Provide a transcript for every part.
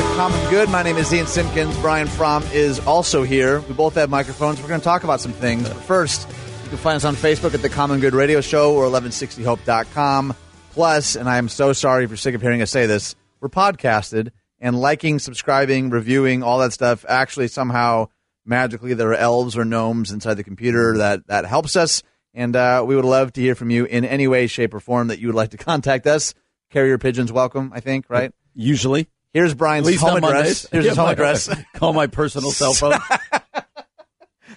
The Common Good. My name is Ian Simpkins. Brian Fromm is also here. We both have microphones. We're going to talk about some things. But first, you can find us on Facebook at the Common Good Radio Show or 1160hope.com. Plus, and I am so sorry if you're sick of hearing us say this, we're podcasted and liking, subscribing, reviewing, all that stuff. Actually, somehow, magically, there are elves or gnomes inside the computer that, that helps us. And uh, we would love to hear from you in any way, shape, or form that you would like to contact us. Carrier pigeons welcome, I think, right? Usually. Here's Brian's home address. Here's his home my- address. Call my personal cell phone.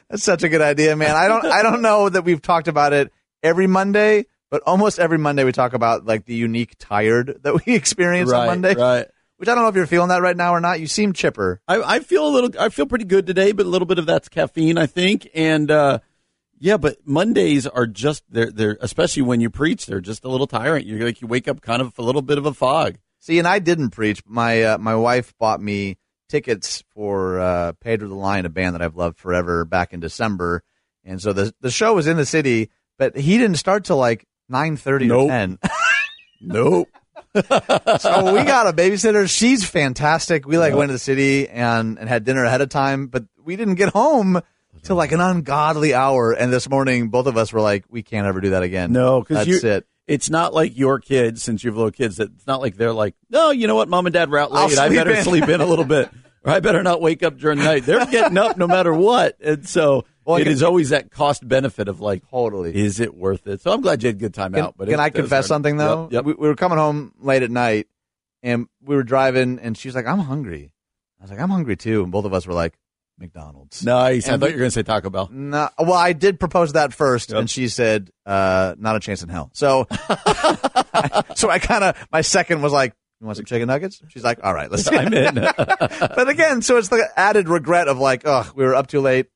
That's such a good idea, man. I don't I don't know that we've talked about it every Monday, but almost every Monday we talk about like the unique tired that we experience on Monday. right. Which I don't know if you're feeling that right now or not. You seem chipper. I, I feel a little. I feel pretty good today, but a little bit of that's caffeine, I think. And uh, yeah, but Mondays are just they're they're especially when you preach, they're just a little tiring. You're like you wake up kind of a little bit of a fog. See, and I didn't preach. My uh, my wife bought me tickets for uh, Pedro the Lion, a band that I've loved forever, back in December, and so the the show was in the city, but he didn't start till like nine thirty Nope. or ten. Nope. so we got a babysitter. She's fantastic. We like went to the city and, and had dinner ahead of time, but we didn't get home till like an ungodly hour. And this morning, both of us were like, we can't ever do that again. No, because that's you. it. It's not like your kids, since you have little kids. That it's not like they're like, no, you know what, mom and dad were out late. I better in." sleep in a little bit, or I better not wake up during the night. They're getting up no matter what, and so Well, it can- is always that cost benefit of like, Totally. is it worth it? So I'm glad you had a good time Can, out. But can it I confess hurt. something though? Yep. yep. We, we were coming home late at night and we were driving and she was like, I'm hungry. I was like, I'm hungry too. And both of us were like, McDonald's. Nice. I thought you were going to say Taco Bell. No, well, I did propose that first, Yep. and she said, uh, "Not a chance in hell." So, so I kind of my second was like, "You want some chicken nuggets?" She's like, "All right, let's." I'm in. but again, so it's the added regret of like, "Oh, we were up too late,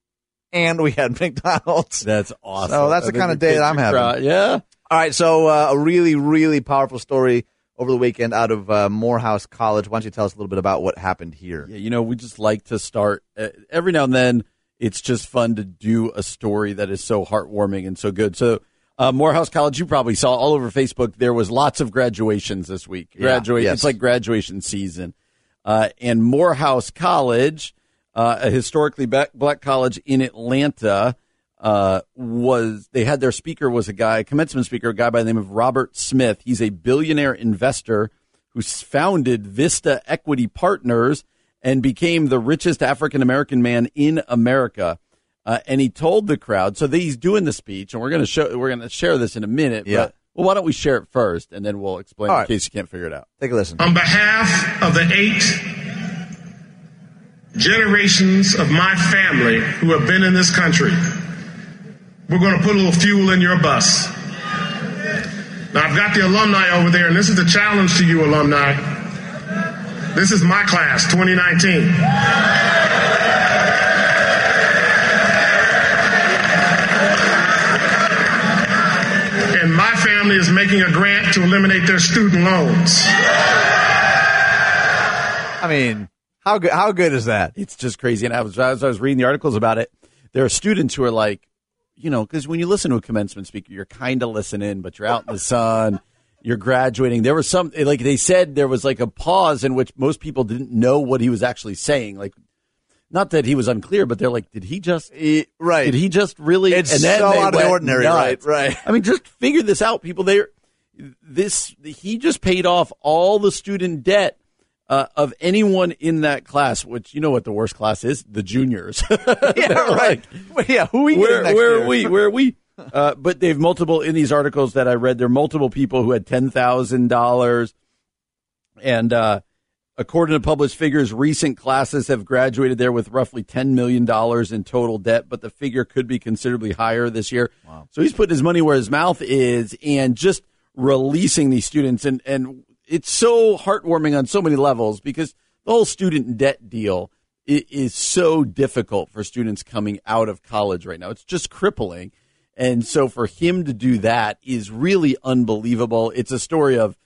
and we had McDonald's." That's awesome. So that's I the kind of day that I'm having. cry. Yeah. All right, so uh, a really, really powerful story over the weekend out of uh, Morehouse College. Why don't you tell us a little bit about what happened here? Yeah, you know, we just like to start uh, every now and then. It's just fun to do a story that is so heartwarming and so good. So, uh, Morehouse College, you probably saw all over Facebook. There was lots of graduations this week. Yeah, yes. it's like graduation season. Uh, and Morehouse College, uh, a historically black, black college in Atlanta, uh, was they had their speaker was a guy, commencement speaker, a guy by the name of Robert Smith. He's a billionaire investor who founded Vista Equity Partners and became the richest African American man in America. Uh, and he told the crowd, so he's doing the speech, and we're going to show, we're going to share this in a minute. Yeah. But, well, why don't we share it first, and then we'll explain All in case you can't figure it out. Take a listen. On behalf of the eight generations of my family who have been in this country, we're going to put a little fuel in your bus. Now, I've got the alumni over there, and this is a challenge to you, alumni. This is my class, 2019. And my family is making a grant to eliminate their student loans. I mean, how good? How good is that? It's just crazy. And I was, as I was reading the articles about it, there are students who are like, you know, because when you listen to a commencement speaker, you're kind of listening, but you're out in the sun, you're graduating. There was some, like they said, there was like a pause in which most people didn't know what he was actually saying. Like, not that he was unclear, but they're like, did he just, right. did he just really? It's and so out of the ordinary, nuts. right, right. I mean, just figure this out, people. They, this he just paid off all the student debt uh, of anyone in that class, which you know what the worst class is, the juniors. Yeah, right. like, yeah, who we where, where are we? Where are we? Uh, but they've multiple in these articles that I read. There are multiple people who had ten thousand dollars, and uh, according to published figures, recent classes have graduated there with roughly ten million dollars in total debt. But the figure could be considerably higher this year. Wow. So he's putting his money where his mouth is, and just releasing these students, and and it's so heartwarming on so many levels because the whole student debt deal is so difficult for students coming out of college right now. It's just crippling. And so for him to do that is really unbelievable. It's a story of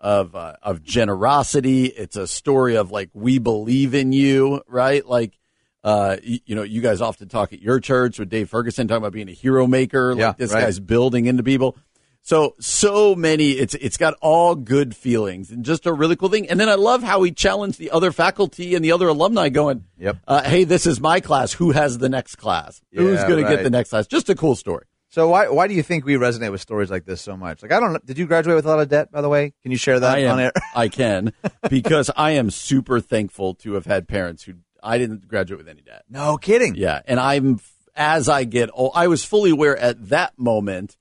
of uh, of generosity. It's a story of like we believe in you, right? Like uh, you, you know, you guys often talk at your church with Dave Ferguson talking about being a hero maker. Yeah, this right. guy's building into people. So so many. It's it's got all good feelings and just a really cool thing. And then I love how he challenged the other faculty and the other alumni, going, Yep. uh, "Hey, this is my class. Who has the next class? Who's Yeah, going to right. get the next class?" Just a cool story. So why why do you think we resonate with stories like this so much? Like I don't know. Did you graduate with a lot of debt, by the way? Can you share that I am, on air? I can because I am super thankful to have had parents who I didn't graduate with any debt. No kidding. Yeah, and I'm as I get old, I was fully aware at that moment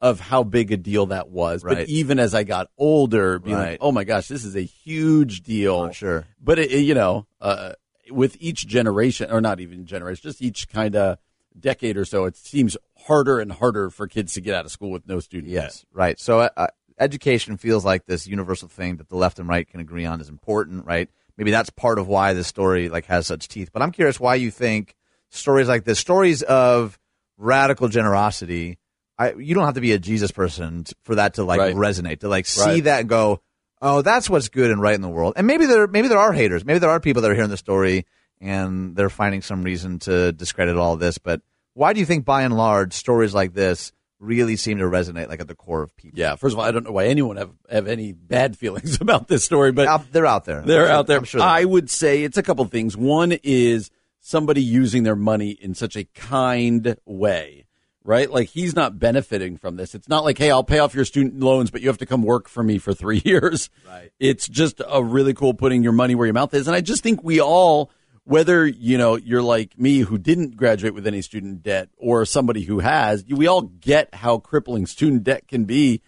of how big a deal that was. Right. But even as I got older, being Right. like, oh my gosh, this is a huge deal. Oh, sure. But it, it, you know, uh, with each generation, or not even generation, just each kind of decade or so, it seems harder and harder for kids to get out of school with no student debt. Yes, right. So uh, uh, education feels like this universal thing that the left and right can agree on is important, right? Maybe that's part of why this story like has such teeth. But I'm curious why you think stories like this, stories of radical generosity, I, you don't have to be a Jesus person for that to like Right. resonate, to like see Right. that and go, oh, that's what's good and right in the world. And maybe there, maybe there are haters. Maybe there are people that are hearing the story and they're finding some reason to discredit all this. But why do you think, by and large, stories like this really seem to resonate like at the core of people? Yeah. First of all, I don't know why anyone have, have any bad feelings about this story, but Out, they're out there. they're I'm sure- out there. I'm sure. I would say it's a couple things. One is somebody using their money in such a kind way, right? Like he's not benefiting from this. It's not like, hey, I'll pay off your student loans, but you have to come work for me for three years. Right. It's just a really cool putting your money where your mouth is. And I just think we all, whether, you know, you're like me who didn't graduate with any student debt or somebody who has, we all get how crippling student debt can be.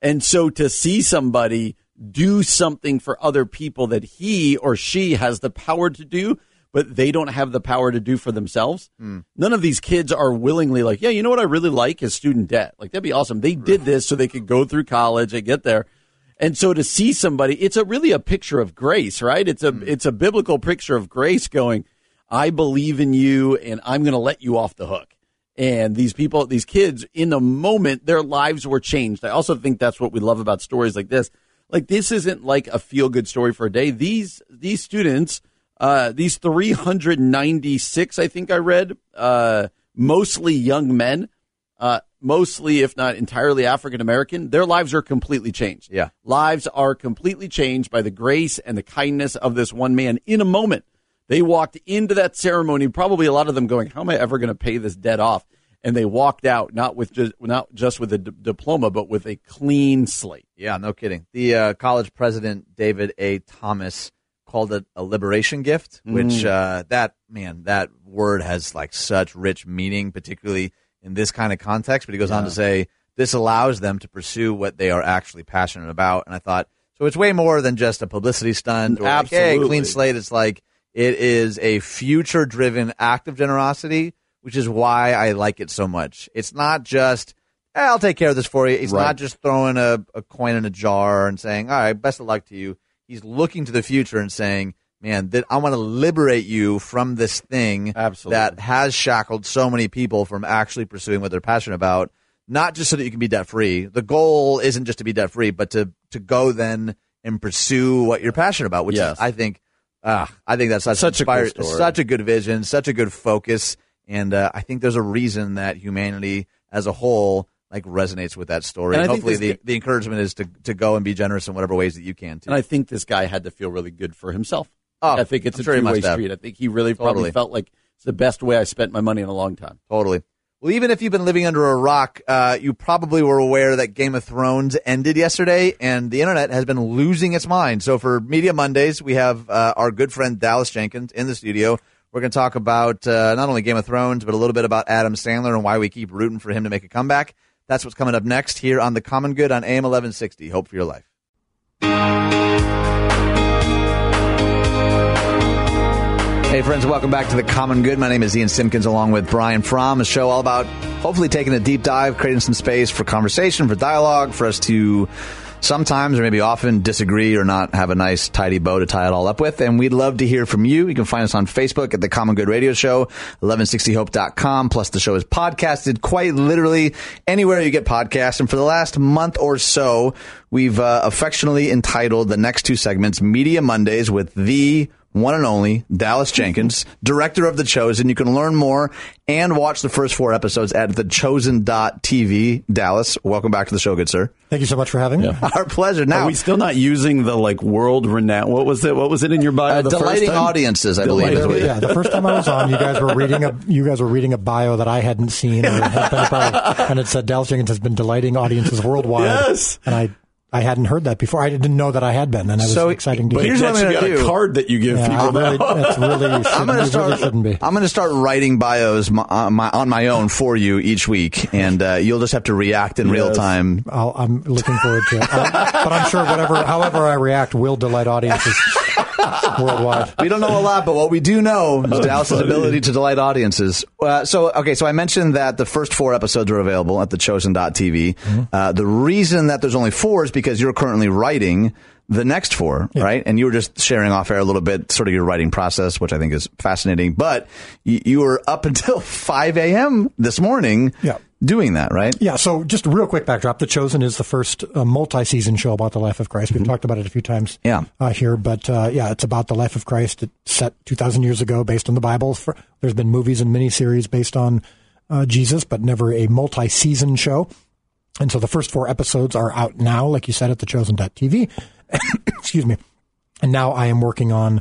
And so to see somebody do something for other people that he or she has the power to do, but they don't have the power to do for themselves. Hmm. None of these kids are willingly like, yeah, you know what I really like is student debt. Like that'd be awesome. They did this so they could go through college and get there. And so to see somebody, it's a really a picture of grace, right? It's a hmm. it's a biblical picture of grace going, I believe in you and I'm going to let you off the hook. And these people, these kids, in the moment, their lives were changed. I also think that's what we love about stories like this. Like this isn't like a feel good story for a day. These these students, uh, these 396, I think I read, uh, mostly young men, uh, mostly if not entirely African American, their lives are completely changed. Yeah. lives are completely changed by the grace and the kindness of this one man in a moment. They walked into that ceremony, probably a lot of them going, "How am I ever going to pay this debt off?" And they walked out not with just not just with a d- diploma, but with a clean slate. Yeah, no kidding. The uh, college president David A. Thomas called it a liberation gift, Mm. which uh, that man, that word has like such rich meaning, particularly in this kind of context. But he goes on to say this allows them to pursue what they are actually passionate about. And I thought, so it's way more than just a publicity stunt or like, hey, Absolutely. clean slate. It's like it is a future driven act of generosity, which is why I like it so much. It's not just "Eh, I'll take care of this for you. It's Right. not just throwing a, a coin in a jar and saying, all right, best of luck to you. He's looking to the future and saying, man, that I want to liberate you from this thing Absolutely. that has shackled so many people from actually pursuing what they're passionate about. Not just so that you can be debt free. The goal isn't just to be debt free, but to to go then and pursue what you're passionate about, which Yes. is, I think, ah, I think that's such, Such a cool such a good vision, such a good focus, and uh, I think there's a reason that humanity as a whole like resonates with that story. And And, hopefully, the, the encouragement is to to go and be generous in whatever ways that you can. Too. And I think this guy had to feel really good for himself. Oh, I think it's I'm a sure two way street. I think he really probably Totally. felt like it's the best way I spent my money in a long time. Totally. Well, even if you've been living under a rock, uh, you probably were aware that Game of Thrones ended yesterday, and the internet has been losing its mind. So for Media Mondays, we have uh, our good friend Dallas Jenkins in the studio. We're going to talk about uh, not only Game of Thrones, but a little bit about Adam Sandler and why we keep rooting for him to make a comeback. That's what's coming up next here on The Common Good on AM 1160. Hope for your life. Hey, friends, welcome back to The Common Good. My name is Ian Simpkins along with Brian Fromm, a show all about hopefully taking a deep dive, creating some space for conversation, for dialogue, for us to sometimes or maybe often disagree or not have a nice tidy bow to tie it all up with. And we'd love to hear from you. You can find us on Facebook at the Common Good Radio Show, 1160hope.com. Plus the show is podcasted quite literally anywhere you get podcasts. And for the last month or so, we've uh, affectionately entitled the next two segments Media Mondays with the one and only Dallas Jenkins, director of The Chosen. You can learn more and watch the first four episodes at thechosen.tv. Dallas, welcome back to the show, good sir. Thank you so much for having me. Our pleasure. Now, Are we still not using the like world renowned? What was it? What was it in your bio? uh, the first delighting time? audiences, I believe. is yeah, the first time I was on, you guys were reading a you guys were reading a bio that I hadn't seen, or had been a part and it said Dallas Jenkins has been delighting audiences worldwide. Yes. and I I hadn't heard that before. I didn't know that I had been, and it was So, exciting to but hear. here's what That I'm gonna do. a card that you give Yeah, people really, that's really I'm going to start. really. I'm going to start writing bios my, on, my, on my own for you each week, and uh, you'll just have to react in real time. I'll, I'm looking forward to it, Uh, but I'm sure whatever, however I react, will delight audiences worldwide. We don't know a lot, but what we do know is Dallas's ability to delight audiences. Uh, so, okay, so I mentioned that the first four episodes are available at thechosen.tv. Uh, the reason that there's only four is because you're currently writing the next four, right? And you were just sharing off air a little bit, sort of your writing process, which I think is fascinating. But you, you were up until 5 a.m. this morning Yeah. Doing that, right? Yeah, so just a real quick backdrop. The Chosen is the first uh, multi-season show about the life of Christ. We've talked about it a few times Yeah. uh, here, but uh, yeah, it's about the life of Christ. It's set 2,000 years ago based on the Bible. For, there's been movies and miniseries based on uh, Jesus, but never a multi-season show. And so the first four episodes are out now, like you said, at thechosen.tv. Excuse me. And now I am working on,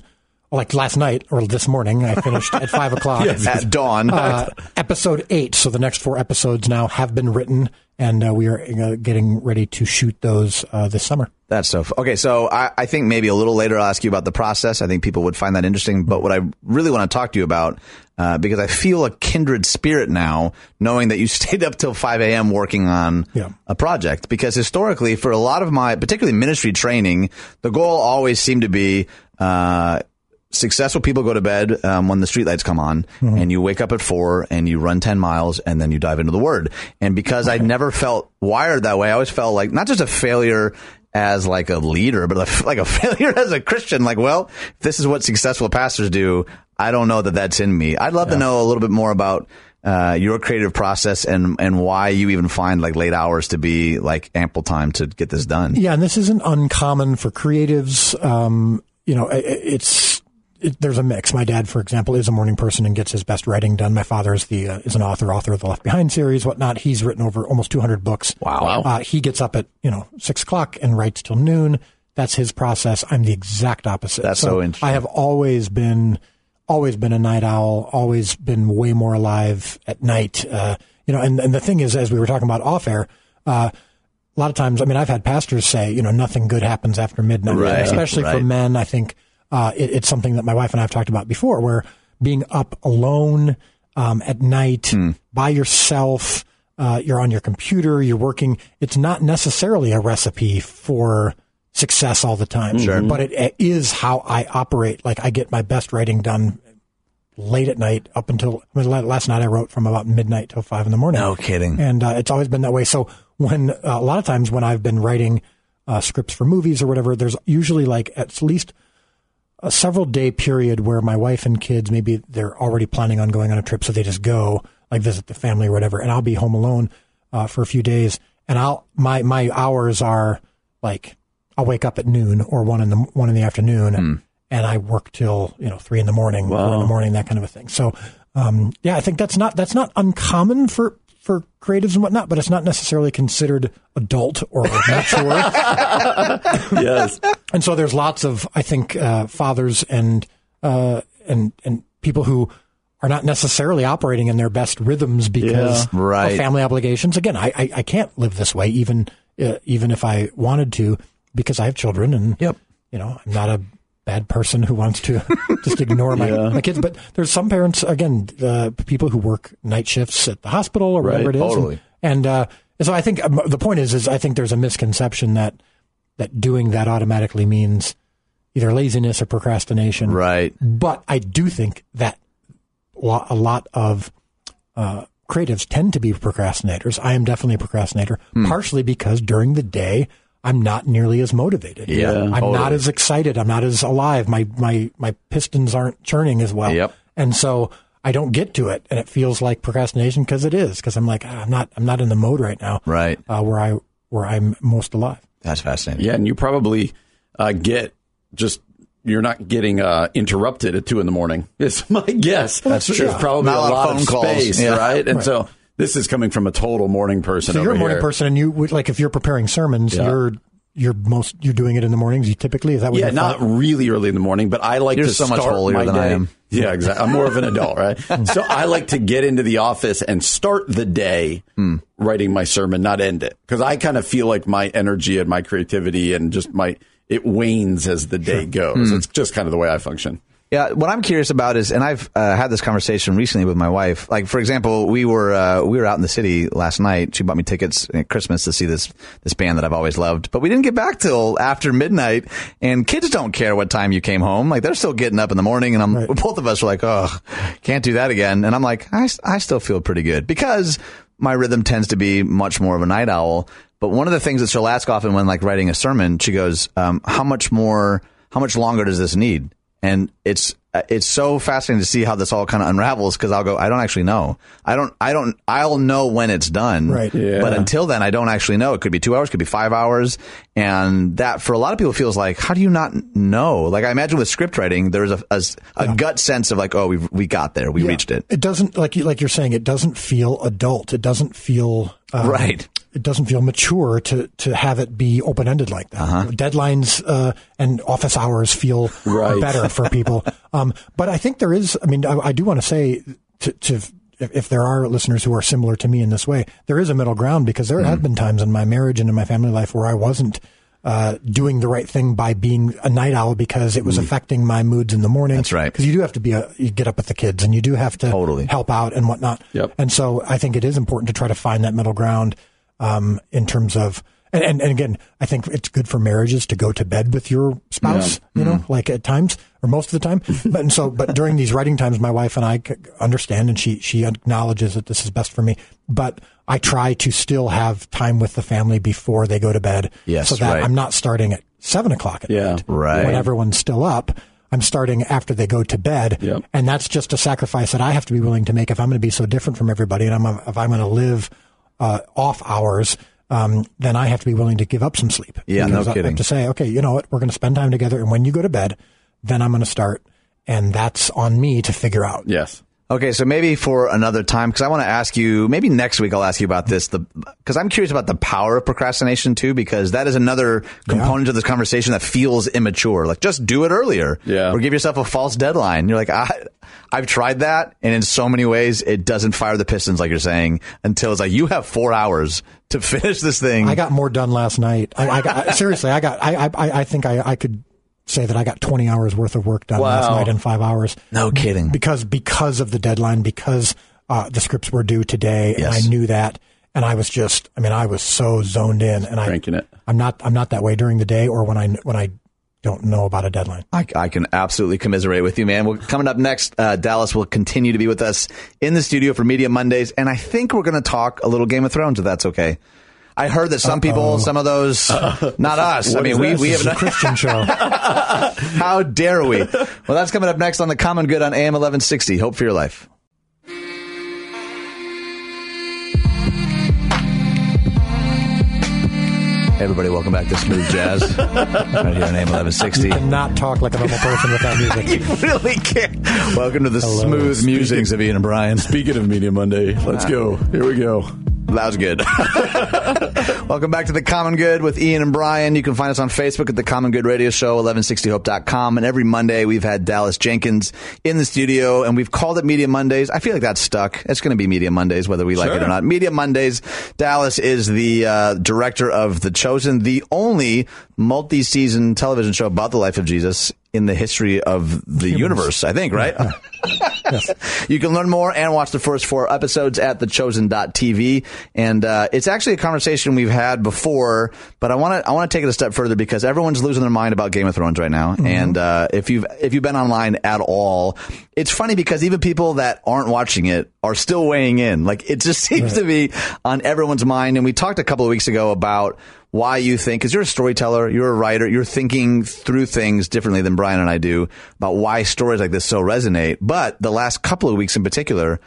like last night or this morning, I finished at five o'clock At dawn. uh, episode eight. So the next four episodes now have been written, and uh, we are uh, getting ready to shoot those uh, this summer. That stuff. Okay, so I, I think maybe a little later I'll ask you about the process. I think people would find that interesting. But what I really want to talk to you about, uh, because I feel a kindred spirit now, knowing that you stayed up till 5 a.m. working on Yeah. a project. Because historically, for a lot of my, particularly ministry training, the goal always seemed to be, uh, successful people go to bed um, when the streetlights come on and you wake up at four and you run 10 miles and then you dive into the word. And because i never felt wired that way i always felt like not just a failure as like a leader but a- like a failure as a christian. Like well this is what successful pastors do i don't know that that's in me. I'd love to know a little bit more about uh, your creative process and and why you even find like late hours to be like ample time to get this done. Yeah, and this isn't uncommon for creatives. Um, you know, i- i- it's it, there's a mix. My dad, for example, is a morning person and gets his best writing done. My father is the uh, is an author, author of the Left Behind series, whatnot. He's written over almost 200 books. Wow. Uh, he gets up at you know six o'clock and writes till noon. That's his process. I'm the exact opposite. That's so interesting. I have always been always been a night owl. Always been way more alive at night. Uh, you know, and and the thing is, as we were talking about off air. Uh, a lot of times, I mean, I've had pastors say, you know, nothing good happens after midnight, Right, especially for men. I think uh, it, it's something that my wife and I have talked about before, where being up alone um, at night Hmm. by yourself, uh, you're on your computer, you're working. It's not necessarily a recipe for success all the time, sure. but it, it is how I operate. Like I get my best writing done late at night up until I mean, last night I wrote from about midnight till five in the morning. No kidding. And uh, it's always been that way. So when uh, a lot of times when I've been writing uh, scripts for movies or whatever, there's usually like at least a several day period where my wife and kids maybe they're already planning on going on a trip, so they just go like visit the family or whatever, and I'll be home alone uh, for a few days, and I'll my my hours are like I'll wake up at noon or one in the one in the afternoon, and I work till you know three in the morning, four in the morning, that kind of a thing. So um, yeah, I think that's not that's not uncommon for for creatives and whatnot, but it's not necessarily considered adult or mature. yes. and so there's lots of I think uh, fathers and uh, and and people who are not necessarily operating in their best rhythms because Yeah. Right. of family obligations. Again, I, I, I can't live this way even uh, even if I wanted to because I have children and Yep. you know I'm not a bad person who wants to just ignore my, my kids. But there's some parents again uh, people who work night shifts at the hospital or whatever it is, totally. and, and uh, so I think um, the point is is I think there's a misconception that that doing that automatically means either laziness or procrastination. Right. But I do think that a lot of uh, creatives tend to be procrastinators. I am definitely a procrastinator, Hmm. partially because during the day I'm not nearly as motivated. Yeah, I'm totally. not as excited. I'm not as alive. My my my pistons aren't churning as well. Yep. And so I don't get to it, and it feels like procrastination because it is. Because I'm like ah, I'm not I'm not in the mode right now. Right. Uh, where I where I'm most alive. That's fascinating. Yeah, and you probably uh, get just you're not getting uh, interrupted at two in the morning. Is my guess. That's true. There's probably Not a a lot of phone of calls. space, Yeah. right? And so this is coming from a total morning person. So you're a morning here. person, and you would like if you're preparing sermons, Yeah. you're you're most you're doing it in the mornings. You typically is that what Yeah, you're not thought? really early in the morning, but I like You're to so much start holier my than I day- am. Yeah, exactly. I'm more of an adult, right? so I like to get into the office and start the day Hmm. writing my sermon, not end it, because I kind of feel like my energy and my creativity and just my it wanes as the day goes. Hmm. It's just kind of the way I function. Yeah, what I'm curious about is, and I've uh, had this conversation recently with my wife. Like, for example, we were uh, we were out in the city last night. She bought me tickets at Christmas to see this this band that I've always loved, but we didn't get back till after midnight. And kids don't care what time you came home; like they're still getting up in the morning. And I'm Right. both of us were like, "Oh, can't do that again." And I'm like, I I still feel pretty good because my rhythm tends to be much more of a night owl. But one of the things that she'll ask often when like writing a sermon, she goes, um, "How much more? How much longer does this need?" And it's uh, it's so fascinating to see how this all kind of unravels because I'll go, I don't actually know. I don't, I don't, I'll know when it's done. Right. Yeah. But until then, I don't actually know. It could be two hours, could be five hours. And that for a lot of people feels like, how do you not know? Like I imagine with script writing, there's a, a, a gut sense of like, oh, we we got there. We Yeah. reached it. It doesn't like you like you're saying. It doesn't feel adult. It doesn't feel um, Right. It doesn't feel mature to to have it be open ended like that. Uh-huh. Deadlines uh, and office hours feel Right. better for people. um, but I think there is. I mean, I, I do want to say to. to if there are listeners who are similar to me in this way, there is a middle ground because there Mm-hmm. have been times in my marriage and in my family life where I wasn't uh, doing the right thing by being a night owl because it was affecting my moods in the morning. Mm. That's right. Because you do have to be a, you get up with the kids and you do have to Totally. help out and whatnot. Yep. And so I think it is important to try to find that middle ground um, in terms of, and, and, and again, I think it's good for marriages to go to bed with your spouse, you know, like at times or most of the time. but and so, but during these writing times, my wife and I understand and she, she acknowledges that this is best for me. But I try to still have time with the family before they go to bed. Yes, So that right. I'm not starting at seven o'clock at Yeah. night. Right. When everyone's still up. I'm starting after they go to bed. Yep. And that's just a sacrifice that I have to be willing to make if I'm going to be so different from everybody and I'm, if I'm going to live uh, off hours, um, then I have to be willing to give up some sleep. Yeah, no Because I kidding. have to say, okay, you know what? We're going to spend time together. And when you go to bed, then I'm going to start. And that's on me to figure out. Yes. Okay, so maybe for another time, because I want to ask you, maybe next week I'll ask you about this, the because I'm curious about the power of procrastination too, because that is another component of this conversation that feels immature. Like, just do it earlier, Yeah. or give yourself a false deadline. You're like, I, I've tried that, and in so many ways, it doesn't fire the pistons, like you're saying, until it's like you have four hours to finish this thing. I got more done last night. I, I got, seriously, I got, I, I, I think I, I could say that I got 20 hours worth of work done last night in five hours. No kidding. Because, because of the deadline, because, uh, the scripts were due today and I knew that. And I was just, I mean, I was so zoned in and I, it. I'm not, I'm not that way during the day or when I, when I don't know about a deadline. I, I can absolutely commiserate with you, man. Well, coming up next, uh, Dallas will continue to be with us in the studio for Media Mondays, and I think we're going to talk a little Game of Thrones, if that's okay. I heard that some people, some of those, not us. I mean, we, this? we have a Christian show. How dare we? Well, that's coming up next on the Common Good on AM 1160. Hope for your life. Hey, everybody, welcome back to Smooth Jazz right here on AM 1160. You cannot talk like a normal person without music. You really can't. Welcome to the Hello. smooth musings of Ian and Brian. Speaking of Media Monday, let's go. Here we go. That was good. Welcome back to The Common Good with Ian and Brian. You can find us on Facebook at The Common Good Radio Show, 1160hope.com. And every Monday, we've had Dallas Jenkins in the studio, and we've called it Media Mondays. I feel like that's stuck. It's going to be Media Mondays, whether we like it or not. Media Mondays. Dallas is the uh, director of The Chosen, the only multi season television show about the life of Jesus in the history of the universe, I think, right? You can learn more and watch the first four episodes at thechosen.tv. And uh, it's actually a conversation we've had before, but I want to I want to take it a step further because everyone's losing their mind about Game of Thrones right now. And uh, if you've if you've been online at all, it's funny because even people that aren't watching it are still weighing in. Like it just seems to be on everyone's mind. And we talked a couple of weeks ago about why you think, because you're a storyteller, you're a writer, you're thinking through things differently than Brian and I do about why stories like this so resonate. But the last couple of weeks in particular,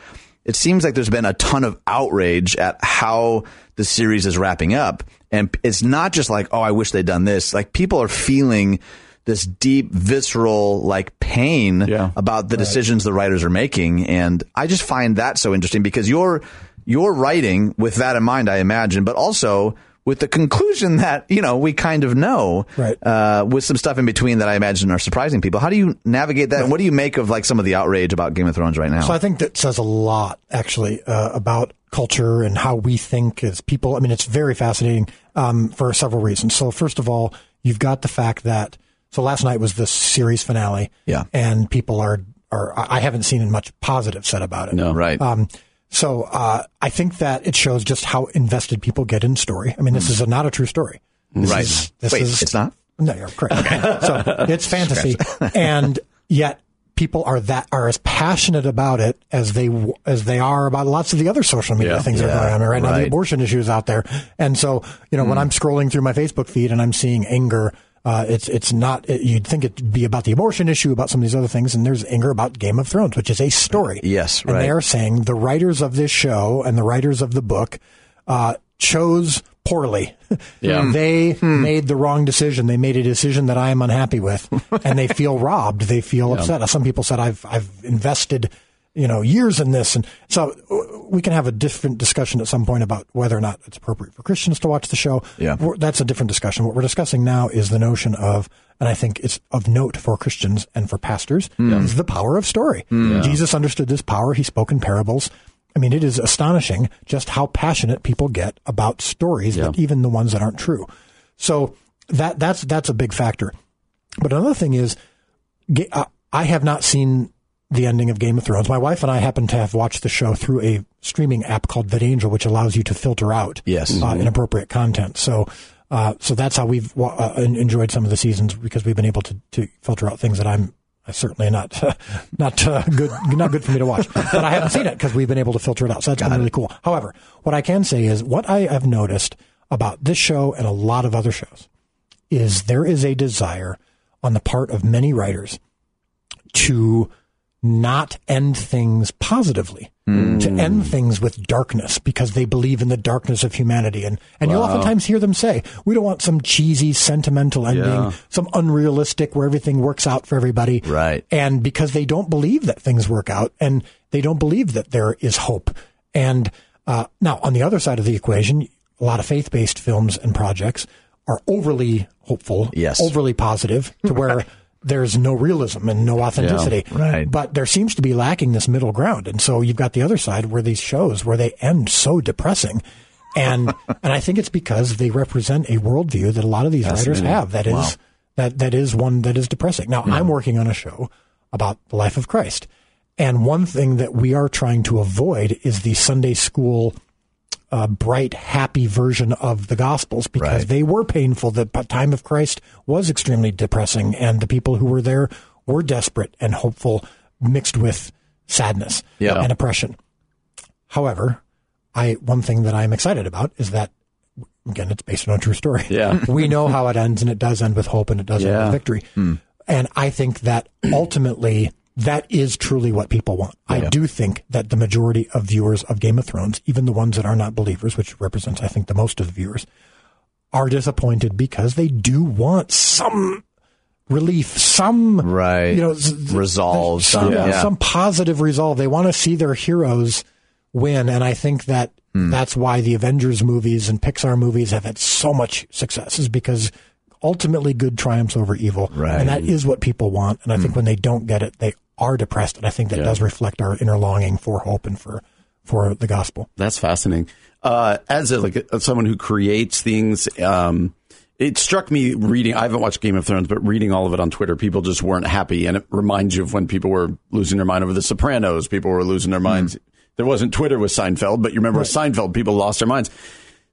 it seems like there's been a ton of outrage at how the series is wrapping up. And it's not just like, oh, I wish they'd done this. Like people are feeling this deep, visceral, like pain Yeah. about the decisions the writers are making. And I just find that so interesting because you're, you're writing with that in mind, I imagine, but also with the conclusion that, you know, we kind of know, Right. uh, with some stuff in between that I imagine are surprising people. How do you navigate that? And what do you make of like some of the outrage about Game of Thrones right now? So I think that says a lot, actually, uh, about culture and how we think as people. I mean, it's very fascinating um, for several reasons. So first of all, you've got the fact that so last night was the series finale, Yeah. and people are are I I haven't seen much positive said about it. No. right. Um, so uh, I think that it shows just how invested people get in story. I mean, this is a, not a true story. This Right. is- this Wait, is- it's not? No, you're correct. so it's fantasy, and yet people are that are as passionate about it as they as they are about lots of the other social media Yeah. things that are going on right now. The right. abortion issues out there, and so you know when I'm scrolling through my Facebook feed and I'm seeing anger. Uh, it's it's not. It, you'd think it'd be about the abortion issue, about some of these other things, and there's anger about Game of Thrones, which is a story. Yes, and they are saying the writers of this show and the writers of the book uh, chose poorly. Yeah. they Hmm. made the wrong decision. They made a decision that I am unhappy with, and they feel robbed. They feel upset. Some people said I've I've invested, you know, years in this, and so uh, we can have a different discussion at some point about whether or not it's appropriate for Christians to watch the show. Yeah. We're- that's a different discussion. What we're discussing now is the notion of, and I think it's of note for Christians and for pastors, is the power of story. Jesus understood this power. He spoke in parables. I mean, it is astonishing just how passionate people get about stories, that even the ones that aren't true. So that that's that's a big factor. But another thing is, uh, I have not seen the ending of Game of Thrones. My wife and I happen to have watched the show through a streaming app called VidAngel, which allows you to filter out Yes. uh, inappropriate content. So. Uh, so that's how we've uh, enjoyed some of the seasons because we've been able to, to filter out things that I'm uh, certainly not not uh, good not good for me to watch. But I haven't seen it because we've been able to filter it out. So that's been really cool. However, what I can say is what I have noticed about this show and a lot of other shows is there is a desire on the part of many writers to not end things positively, to end things with darkness because they believe in the darkness of humanity. And, and you'll oftentimes hear them say, we don't want some cheesy, sentimental ending, Yeah. some unrealistic where everything works out for everybody. Right. And because they don't believe that things work out and they don't believe that there is hope. And uh, now, on the other side of the equation, a lot of faith based films and projects are overly hopeful, Yes. overly positive to where there's no realism and no authenticity. right. But there seems to be lacking this middle ground. And so you've got the other side where these shows where they end so depressing. And and I think it's because they represent a worldview that a lot of these writers have that is that that is one that is depressing. Now I'm working on a show about the life of Christ. And one thing that we are trying to avoid is the Sunday school uh, bright, happy version of the Gospels because Right. they were painful. The time of Christ was extremely depressing, and the people who were there were desperate and hopeful, mixed with sadness Yeah. and oppression. However, I one thing that I'm excited about is that again, it's based on a true story. Yeah. we know how it ends, and it does end with hope, and it does end with victory. And I think that ultimately that is truly what people want. I do think that the majority of viewers of Game of Thrones, even the ones that are not believers, which represents, I think, the most of the viewers, are disappointed because they do want some relief, some Right. you know, Resolve, some, some- yeah. some positive resolve. They want to see their heroes win. And I think that hmm. that's why the Avengers movies and Pixar movies have had so much success is because ultimately good triumphs over evil. Right. And that is what people want. And I think hmm. when they don't get it, they are depressed. And I think that does reflect our inner longing for hope and for, for the gospel. That's fascinating. Uh, as a, like a, someone who creates things, um, it struck me reading. I haven't watched Game of Thrones, but reading all of it on Twitter, people just weren't happy, and it reminds you of when people were losing their mind over The Sopranos. People were losing their minds. There wasn't Twitter with Seinfeld, but you remember with Seinfeld, people lost their minds.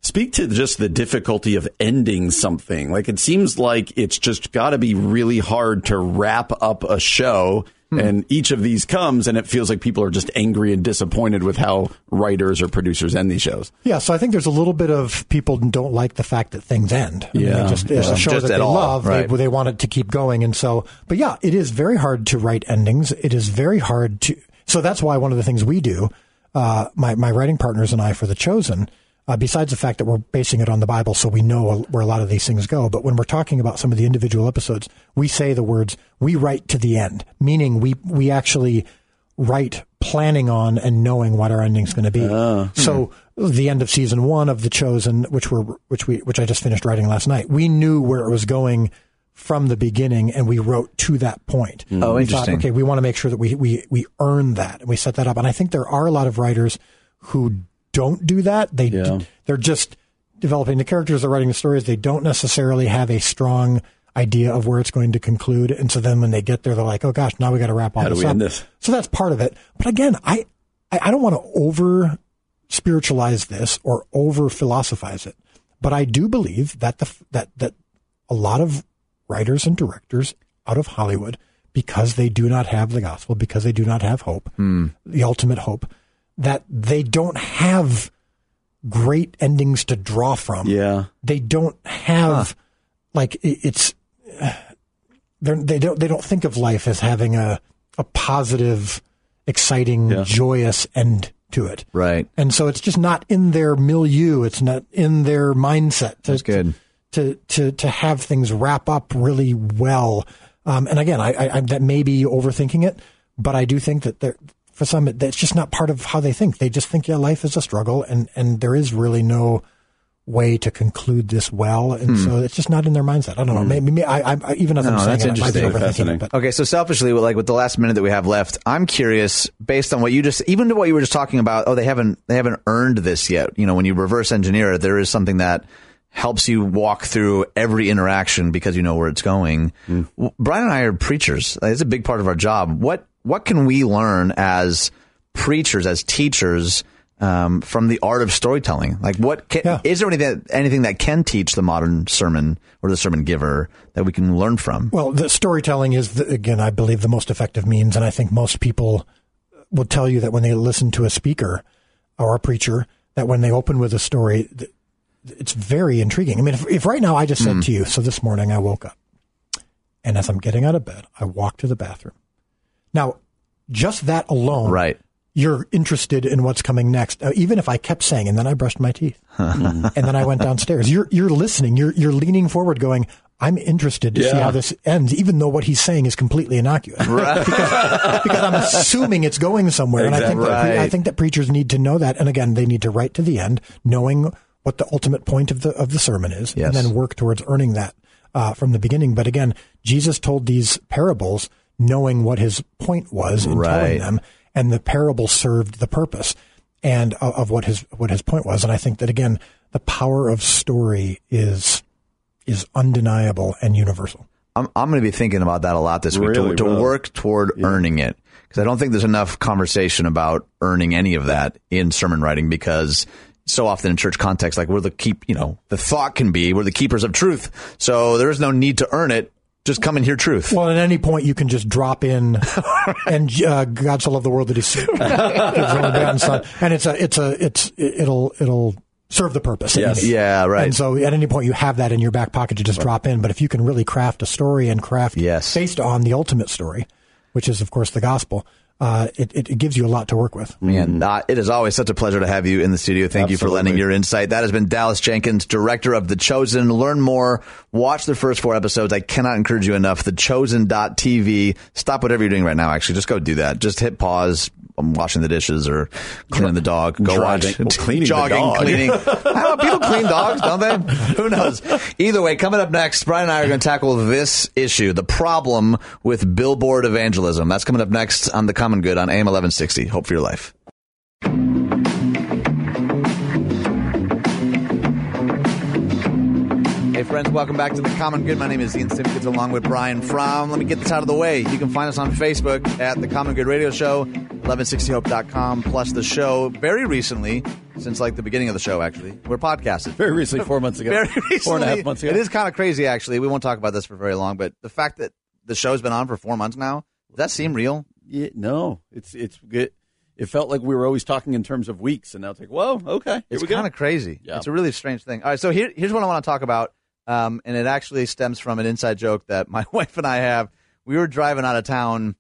Speak to just the difficulty of ending something. Like it seems like it's just got to be really hard to wrap up a show. And each of these comes, and it feels like people are just angry and disappointed with how writers or producers end these shows. Yeah, so I think there's a little bit of people don't like the fact that things end. I mean, Yeah. they just it's Yeah. a show Just that they all, love. right. They, they want it to keep going, and so. But yeah, it is very hard to write endings. It is very hard to. So that's why one of the things we do, uh, my my writing partners and I for the Chosen. Uh, besides the fact that we're basing it on the Bible, so we know where a lot of these things go. But when we're talking about some of the individual episodes, we say the words "we write to the end," meaning we we actually write planning on and knowing what our ending's going to be. Ah. so hmm. the end of season one of The Chosen, which were which we which I just finished writing last night, we knew where it was going from the beginning, and we wrote to that point. Hmm. Oh, We thought, interesting. okay, we want to make sure that we we we earn that, and we set that up. And I think there are a lot of writers who don't do that. They Yeah. they're just developing the characters, they're writing the stories. They don't necessarily have a strong idea of where it's going to conclude, and so then when they get there, they're like, "Oh gosh, now we got to wrap all How this up." this? So that's part of it. But again, I I, I don't want to over spiritualize this or over philosophize it, but I do believe that the that that a lot of writers and directors out of Hollywood, because they do not have the gospel, because they do not have hope, hmm. the ultimate hope, that they don't have great endings to draw from Yeah. they don't have like it's they don't they don't think of life as having a a positive, exciting, Yeah. joyous end to it. Right. And so it's just not in their milieu. It's not in their mindset. To, That's good. To to to have things wrap up really well. Um, and again, I, I, I that may be overthinking it, but I do think that there for some it's just not part of how they think. They just think yeah, life is a struggle, and and there is really no way to conclude this well, and hmm. so it's just not in their mindset. I don't know. Hmm. Maybe, maybe I, I even as I'm saying that's it, I might be interesting. overthinking it. But Okay, so selfishly, like with the last minute that we have left, I'm curious, based on what you just, even to what you were just talking about. Oh, they haven't, they haven't earned this yet. You know, when you reverse engineer it, there is something that helps you walk through every interaction because you know where it's going. W- Brian and I are preachers. It's a big part of our job. What what can we learn as preachers, as teachers? Um, from the art of storytelling, like what can, Yeah. is there anything anything that can teach the modern sermon or the sermon giver that we can learn from? Well, the storytelling is, the, again, I believe, the most effective means. And I think most people will tell you that when they listen to a speaker or a preacher, that when they open with a story, th- it's very intriguing. I mean, if, if right now I just said to you, so this morning I woke up, and as I'm getting out of bed, I walked to the bathroom. Now, just that alone, Right. you're interested in what's coming next. Uh, even if I kept saying, and then I brushed my teeth, and then I went downstairs. You're you're listening. You're you're leaning forward, going, "I'm interested to see how this ends," even though what he's saying is completely innocuous. because, because I'm assuming it's going somewhere, and I think that pre- I think that preachers need to know that. And again, they need to write to the end, knowing what the ultimate point of the of the sermon is, Yes. and then work towards earning that uh, from the beginning. But again, Jesus told these parables knowing what his point was in Right. telling them, and the parable served the purpose and of, of what his what his point was. And I think that again, the power of story is is undeniable and universal. I'm, I'm going to be thinking about that a lot this week Really to, to work toward earning it because I don't think there's enough conversation about earning any of that in sermon writing because so often in church context, like we're the keep, you know, the thought can be we're the keepers of truth. So there is no need to earn it. Just come and hear truth. Well, at any point you can just drop in, and uh, God so loved the world that He gives His only begotten Son, and it's a it's a it's it'll it'll serve the purpose. Yes. Yeah, right. And so at any point you have that in your back pocket to just drop in. But if you can really craft a story and craft Yes. based on the ultimate story, which is of course the gospel, uh, it, it it gives you a lot to work with. Man, uh, it is always such a pleasure to have you in the studio. Thank you for lending your insight. That has been Dallas Jenkins, director of The Chosen. Learn more. Watch the first four episodes. I cannot encourage you enough. The TheChosen.tv. Stop whatever you're doing right now, actually. Just go do that. Just hit pause. I'm washing the dishes or cleaning the dog. Go Driving. watch Well, cleaning the jogging, dog. cleaning. I don't know, people clean dogs, don't they? Who knows? Either way, coming up next, Brian and I are going to tackle this issue, the problem with billboard evangelism. That's coming up next on the Common Good on AM 1160. Hope for your life. Hey, friends, welcome back to the Common Good. My name is Ian Simpkins along with Brian Fromm. Let me get this out of the way. You can find us on Facebook at the Common Good Radio Show, 1160hope.com, plus the show very recently, since like the beginning of the show, actually. We're podcasted. Very recently, four months ago. Very recently. Four and a half months ago. It is kind of crazy, actually. We won't talk about this for very long, but the fact that the show's been on for four months now, does that seem real? Yeah, no, it's it's good. It felt like we were always talking in terms of weeks, and now it's like, whoa, okay, It's kind of crazy. Yeah. It's a really strange thing. All right, so here, here's what I want to talk about, um, and it actually stems from an inside joke that my wife and I have. We were driving out of town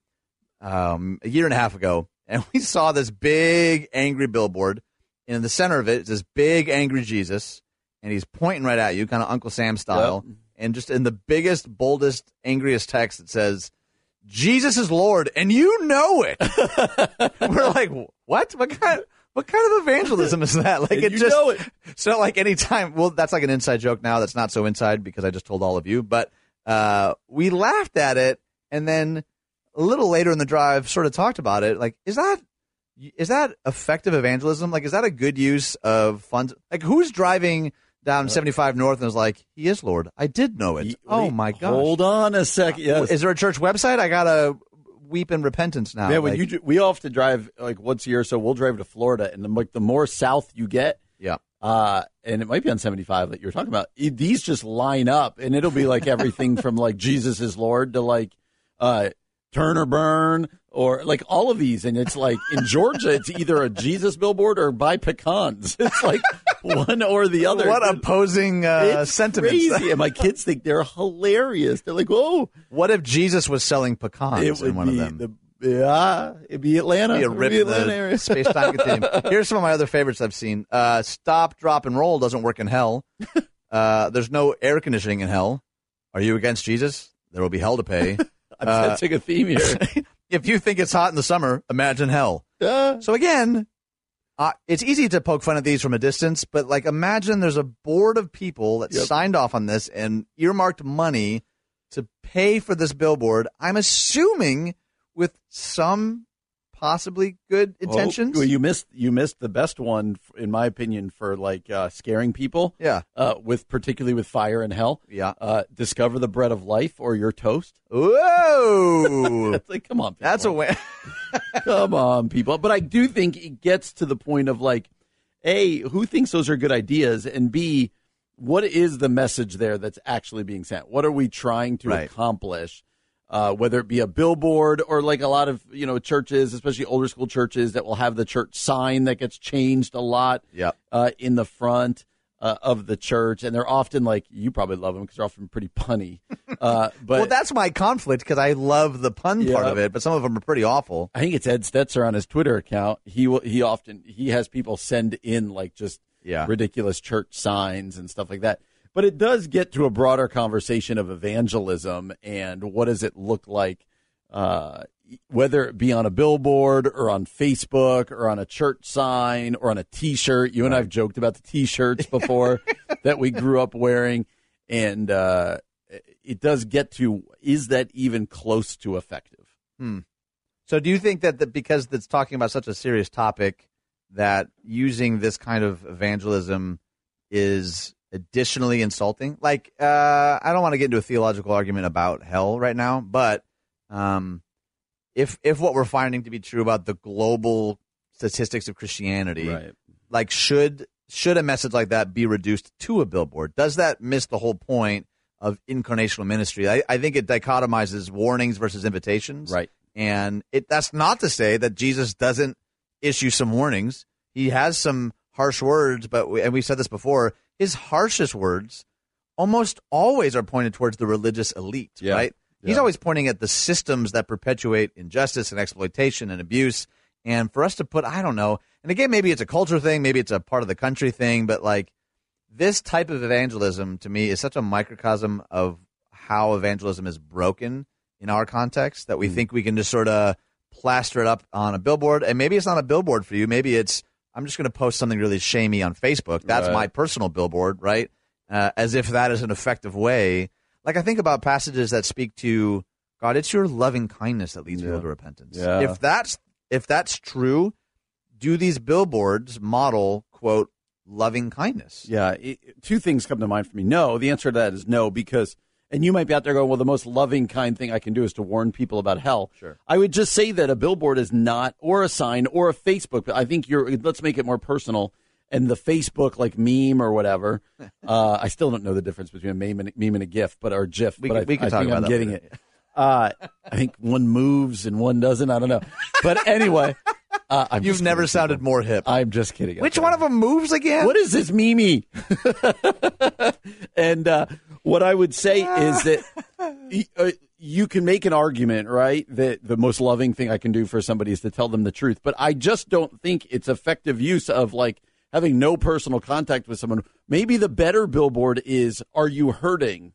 um, a year and a half ago, and we saw this big angry billboard. And in the center of it is this big angry Jesus, and he's pointing right at you, kind of Uncle Sam style. And just in the biggest, boldest, angriest text, it says, "Jesus is Lord," and you know it. We're like, what? What kind? What kind of evangelism is that? Like it you just know it. so like anytime. Well, that's like an inside joke now. That's not so inside because I just told all of you. But uh, we laughed at it, and then a little later in the drive, sort of talked about it. Like, is that is that effective evangelism? Like, is that a good use of funds? Like, who's driving down 75 North and is like, "He is Lord. I did know it." Ye- oh my god! Hold on a second. Yes. Is there a church website? I gotta weep in repentance now. Yeah, Like- you we all have to drive like once a year, so we'll drive to Florida, and the, like the more south you get, yeah. uh, and it might be on seventy five that you're talking about. i- These just line up, and it'll be like everything from like Jesus is Lord to like uh, turn or burn, or like all of these. And it's like in Georgia, it's either a Jesus billboard or buy pecans. It's like one or the other. What opposing uh, it's sentiments? crazy, and my kids think they're hilarious. They're like, "Whoa!" What if Jesus was selling pecans in one of them? the yeah, it'd be Atlanta. be a It'd rip be Atlanta area. space time continuum. Here's some of my other favorites I've seen. Uh, stop, drop, and roll doesn't work in hell. Uh, there's no air conditioning in hell. Are you against Jesus? There will be hell to pay. I'm Uh, sensing a theme here. If you think it's hot in the summer, imagine hell. Uh, So again, uh, it's easy to poke fun at these from a distance, but like imagine there's a board of people that Yep. signed off on this and earmarked money to pay for this billboard. I'm assuming with some possibly good intentions. Oh, well, you missed you missed the best one, in my opinion, for like uh, scaring people. yeah. Uh, with particularly with fire and hell. Yeah. Uh, discover the bread of life or your toast. Whoa. It's like, come on, people. That's a win. come on, people. But I do think it gets to the point of like, a who thinks those are good ideas, and b what is the message there that's actually being sent? What are we trying to Right. accomplish? Uh, whether it be a billboard or like a lot of you know churches, especially older school churches, that will have the church sign that gets changed a lot Yep. uh, in the front uh, of the church, and they're often like you probably love them because they're often pretty punny. Uh, but well, that's my conflict because I love the pun part of it, but some of them are pretty awful. I think it's Ed Stetzer on his Twitter account. He will, he often he has people send in like just Yeah. ridiculous church signs and stuff like that. But it does get to a broader conversation of evangelism and what does it look like, uh, whether it be on a billboard or on Facebook or on a church sign or on a T-shirt. You and I've joked about the T-shirts before that we grew up wearing, and uh, it does get to is that even close to effective? So, do you think that, that because it's talking about such a serious topic, that using this kind of evangelism is additionally insulting? Like, uh, I don't want to get into a theological argument about hell right now, but um, if if what we're finding to be true about the global statistics of Christianity, Right. like should should a message like that be reduced to a billboard? Does that miss the whole point of incarnational ministry? I, I think it dichotomizes warnings versus invitations. Right. And it that's not to say that Jesus doesn't issue some warnings. He has some harsh words, but we, and we've said this before, his harshest words almost always are pointed towards the religious elite, Yeah. right? He's always pointing at the systems that perpetuate injustice and exploitation and abuse. And for us to put, I don't know, and again, maybe it's a culture thing, maybe it's a part of the country thing, but like this type of evangelism to me is such a microcosm of how evangelism is broken in our context that we hmm. think we can just sort of plaster it up on a billboard, and maybe it's not a billboard for you. Maybe it's I'm just going to post something really shamey on Facebook. That's Right. my personal billboard, right? Uh, as if that is an effective way. Like I think about passages that speak to God. It's your loving kindness that leads people to repentance. Yeah. If that's if that's true, do these billboards model quote loving kindness? Yeah, it, two things come to mind for me. No, the answer to that is no, because, and you might be out there going, well, the most loving, kind thing I can do is to warn people about hell. Sure. I would just say that a billboard is not, or a sign, or a Facebook. I think you're, let's make it more personal. And the Facebook, like meme or whatever, uh, I still don't know the difference between a meme and, meme and a GIF, but or GIF. We but can- I, we can I talk think about I'm getting later. it. Uh, I think one moves and one doesn't. I don't know. But anyway, uh, I'm You've never kidding, sounded more hip. I'm just kidding. Which one of them moves again? What is this Mimi? and uh, what I would say is that uh, you can make an argument, right? That the most loving thing I can do for somebody is to tell them the truth. But I just don't think it's effective use of like having no personal contact with someone. Maybe the better billboard is, "Are you hurting?"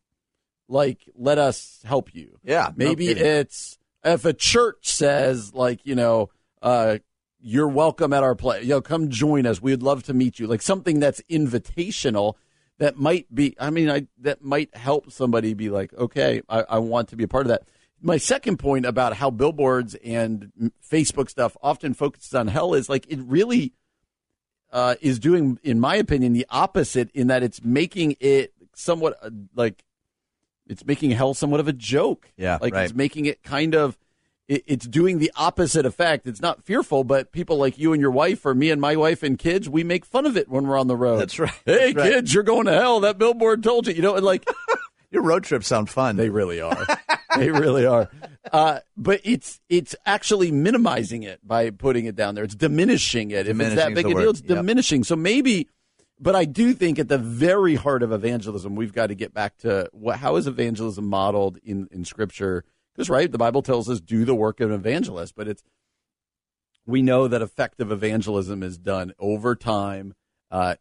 Like, let us help you. Yeah, Maybe kidding. it's if a church says, like, you know, uh, you're welcome at our place. You know, come join us. We'd love to meet you. Like something that's invitational that might be, I mean, I, that might help somebody be like, okay, I, I want to be a part of that. My second point about how billboards and Facebook stuff often focuses on hell is like it really uh, is doing, in my opinion, the opposite in that it's making it somewhat uh, like it's making hell somewhat of a joke. Yeah, like right. it's making it kind of it, it's doing the opposite effect. It's not fearful, but people like you and your wife, or me and my wife and kids, we make fun of it when we're on the road. That's right. Hey, That's right. kids, you're going to hell. That billboard told you. You know, and like Your road trips sound fun. they really are. they really are. Uh, but it's it's actually minimizing it by putting it down there. It's diminishing it. if it's Diminishing that big a deal, it's Yep. diminishing. So maybe, but I do think at the very heart of evangelism, we've got to get back to what, how is evangelism modeled in in Scripture? Because right, the Bible tells us do the work of an evangelist, but it's we know that effective evangelism is done over time. Uh,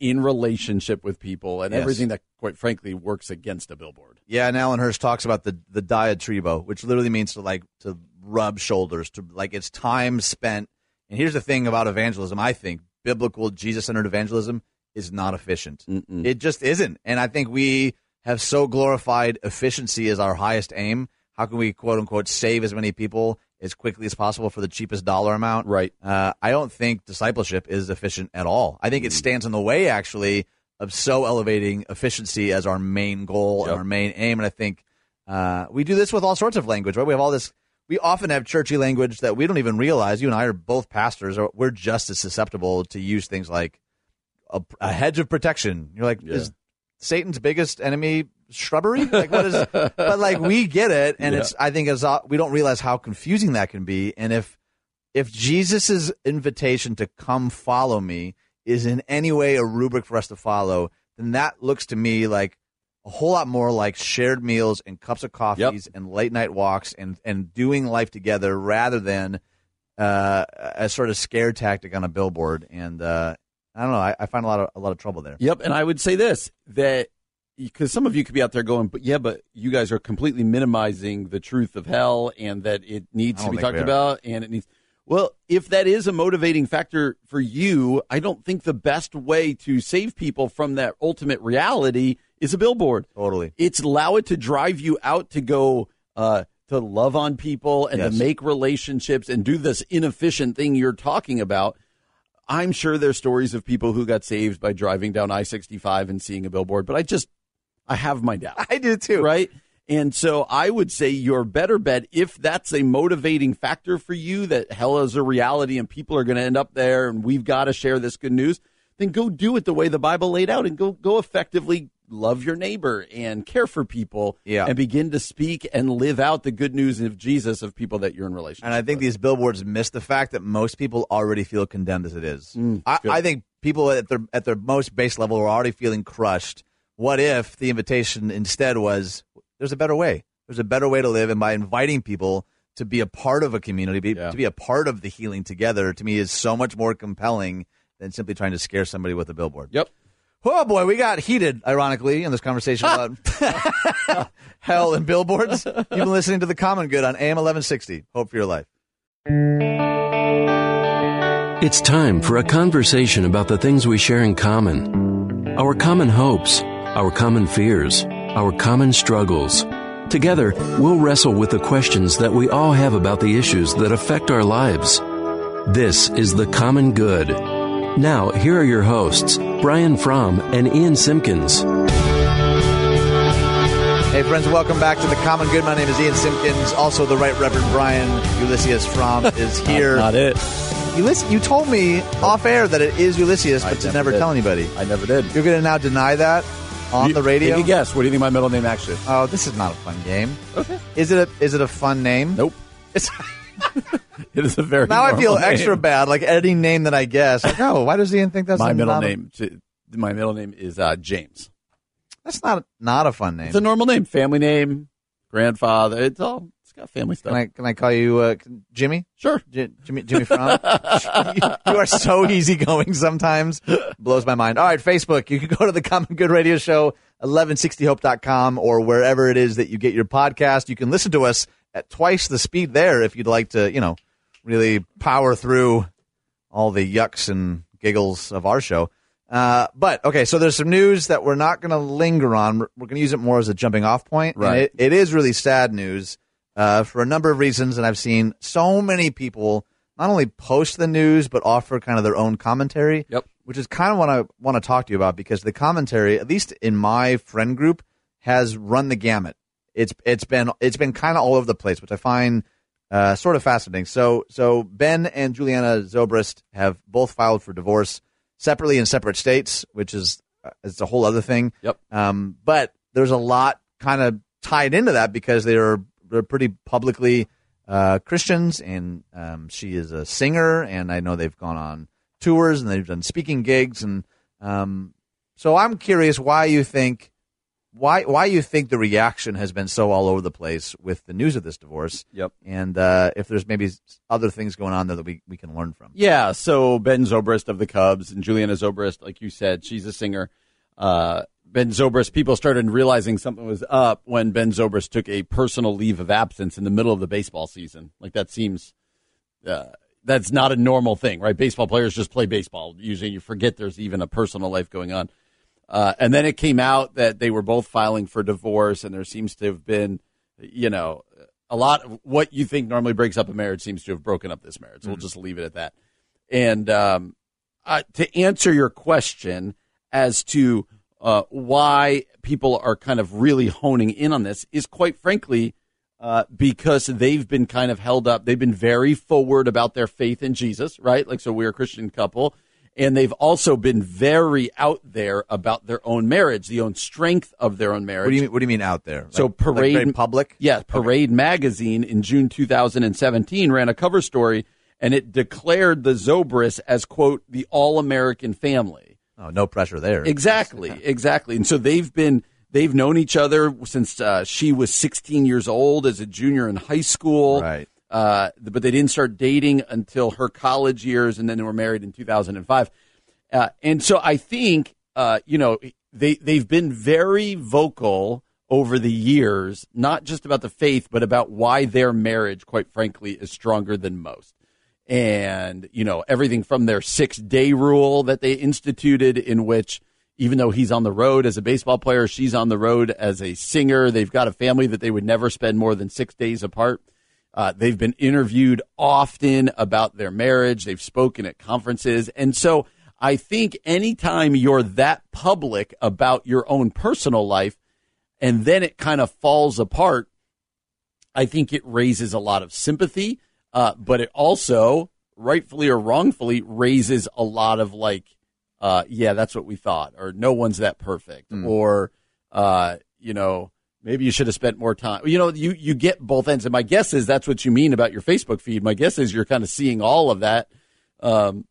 in relationship with people and Yes. everything that, quite frankly, works against a billboard. Yeah, and Alan Hirsch talks about the the diatribo, which literally means to like to rub shoulders, to like it's time spent. And here's the thing about evangelism: I think biblical Jesus centered evangelism is not efficient. It just isn't. And I think we have so glorified efficiency as our highest aim. How can we quote unquote save as many people as quickly as possible for the cheapest dollar amount? Right. Uh, I don't think discipleship is efficient at all. I Mm. think it stands in the way, actually, of so elevating efficiency as our main goal and our main aim. And I think uh, we do this with all sorts of language, right? We have all this. We often have churchy language that we don't even realize. You and I are both pastors. Or we're just as susceptible to use things like a, a hedge of protection. You're like, Yeah. is Satan's biggest enemy shrubbery? Like what is? but like we get it, and Yeah. it's. I think as uh, we don't realize how confusing that can be, and if if Jesus's invitation to come follow me is in any way a rubric for us to follow, then that looks to me like a whole lot more like shared meals and cups of coffees and late night walks and, and doing life together rather than uh, a sort of scare tactic on a billboard. And uh, I don't know. I, I find a lot of a lot of trouble there. Yep, and I would say this that because some of you could be out there going, but yeah, but you guys are completely minimizing the truth of hell and that it needs to be talked about and it needs. Well, if that is a motivating factor for you, I don't think the best way to save people from that ultimate reality is a billboard. Totally. It's allow it to drive you out to go uh, to love on people and Yes. to make relationships and do this inefficient thing you're talking about. I'm sure there's stories of people who got saved by driving down I 65 and seeing a billboard, but I just, I have my doubts. I do too. Right? And so I would say your better bet, if that's a motivating factor for you, that hell is a reality and people are going to end up there and we've got to share this good news, then go do it the way the Bible laid out and go, go effectively love your neighbor and care for people Yeah. and begin to speak and live out the good news of Jesus of people that you're in relationship And I think with. these billboards miss the fact that most people already feel condemned as it is. Mm, I, I think people at their at their most base level are already feeling crushed. What if the invitation instead was there's a better way? There's a better way to live, and by inviting people to be a part of a community, be, Yeah. to be a part of the healing together, to me is so much more compelling than simply trying to scare somebody with a billboard. Yep. Oh boy, we got heated, ironically, in this conversation about hell and billboards. You've been listening to the Common Good on AM 1160. Hope for your life. It's time for a conversation about the things we share in common our common hopes, our common fears, our common struggles. Together, we'll wrestle with the questions that we all have about the issues that affect our lives. This is The Common Good. Now, here are your hosts, Brian Fromm and Ian Simpkins. Hey, friends, welcome back to the Common Good. My name is Ian Simpkins. Also, the Right Reverend Brian Ulysses Fromm is here. Not it. Ulysses, you told me off air that it is Ulysses, but I to never never tell anybody. I never did. You're going to now deny that on You- the radio? Take a guess. What do you think my middle name actually is? Oh, this is not a fun game. Okay. Is it a is it a fun name? Nope. It's, It is a very now I feel normal extra bad, like any name that I guess. Like, oh, why does Ian think that's My a- middle not a- name. My middle name is uh, James. that's not not a fun name. It's a normal name, family name, grandfather. It's all. It's got family stuff. Can I can I call you uh, Jimmy? sure. J- Jimmy Jimmy Fromm. you, you are so easygoing sometimes. Blows my mind. All right, Facebook. You can go to the Common Good Radio Show, 1160hope.com, or wherever it is that you get your podcast. You can listen to us at twice the speed there if you'd like to, you know, really power through all the yucks and giggles of our show. Uh, but okay, so there's some news that we're not going to linger on. We're, we're going to use it more as a jumping off point. And Right. it, it is really sad news uh, for a number of reasons, and I've seen so many people not only post the news but offer kind of their own commentary. Yep. Which is kind of what I want to talk to you about because the commentary, at least in my friend group, has run the gamut. It's it's been it's been kind of all over the place, which I find uh, sort of fascinating. So so Ben and Juliana Zobrist have both filed for divorce separately in separate states, which is uh, is a whole other thing. Yep. Um, but there's a lot kind of tied into that because they're they're pretty publicly uh, Christians, and um, she is a singer, and I know they've gone on tours and they've done speaking gigs, and um, so I'm curious why you think why why you think the reaction has been so all over the place with the news of this divorce. Yep. And uh, if there's maybe other things going on there that we, we can learn from. Yeah, so Ben Zobrist of the Cubs and Juliana Zobrist, like you said, she's a singer. Uh, ben Zobrist, people started realizing something was up when Ben Zobrist took a personal leave of absence in the middle of the baseball season. Like that seems, uh, that's not a normal thing, right? Baseball players just play baseball. Usually you forget there's even a personal life going on. Uh, and then it came out that they were both filing for divorce, and there seems to have been, you know, a lot of what you think normally breaks up a marriage seems to have broken up this marriage. so We'll just leave it at that. And um, uh, to answer your question as to uh, why people are kind of really honing in on this is quite frankly uh, because they've been kind of held up. They've been very forward about their faith in Jesus, right? Like, so we're a Christian couple. And they've also been very out there about their own marriage, the own strength of their own marriage. What do you mean, what do you mean out there? So Like- like Parade very public. Yeah, Parade magazine in June 2017 ran a cover story and it declared the Zobrists as quote the all-American family. Oh, no pressure there. Exactly, exactly. And so they've been they've known each other since uh, she was 16 years old as a junior in high school. Right. Uh, but they didn't start dating until her college years, and then they were married in 2005. Uh, and so I think, uh, you know, they they've been very vocal over the years, not just about the faith, but about why their marriage, quite frankly, is stronger than most. And you know, everything from their six day rule that they instituted, in which even though he's on the road as a baseball player, she's on the road as a singer. They've got a family that they would never spend more than six days apart. Uh, they've been interviewed often about their marriage. They've spoken at conferences. And so I think anytime you're that public about your own personal life and then it kind of falls apart, I think it raises a lot of sympathy. Uh, but it also, rightfully or wrongfully, raises a lot of like, uh, yeah, that's what we thought, or no one's that perfect, or, uh, you know, maybe you should have spent more time. You know, you, you get both ends. And my guess is that's what you mean about your Facebook feed. My guess is you're kind of seeing all of that. Um,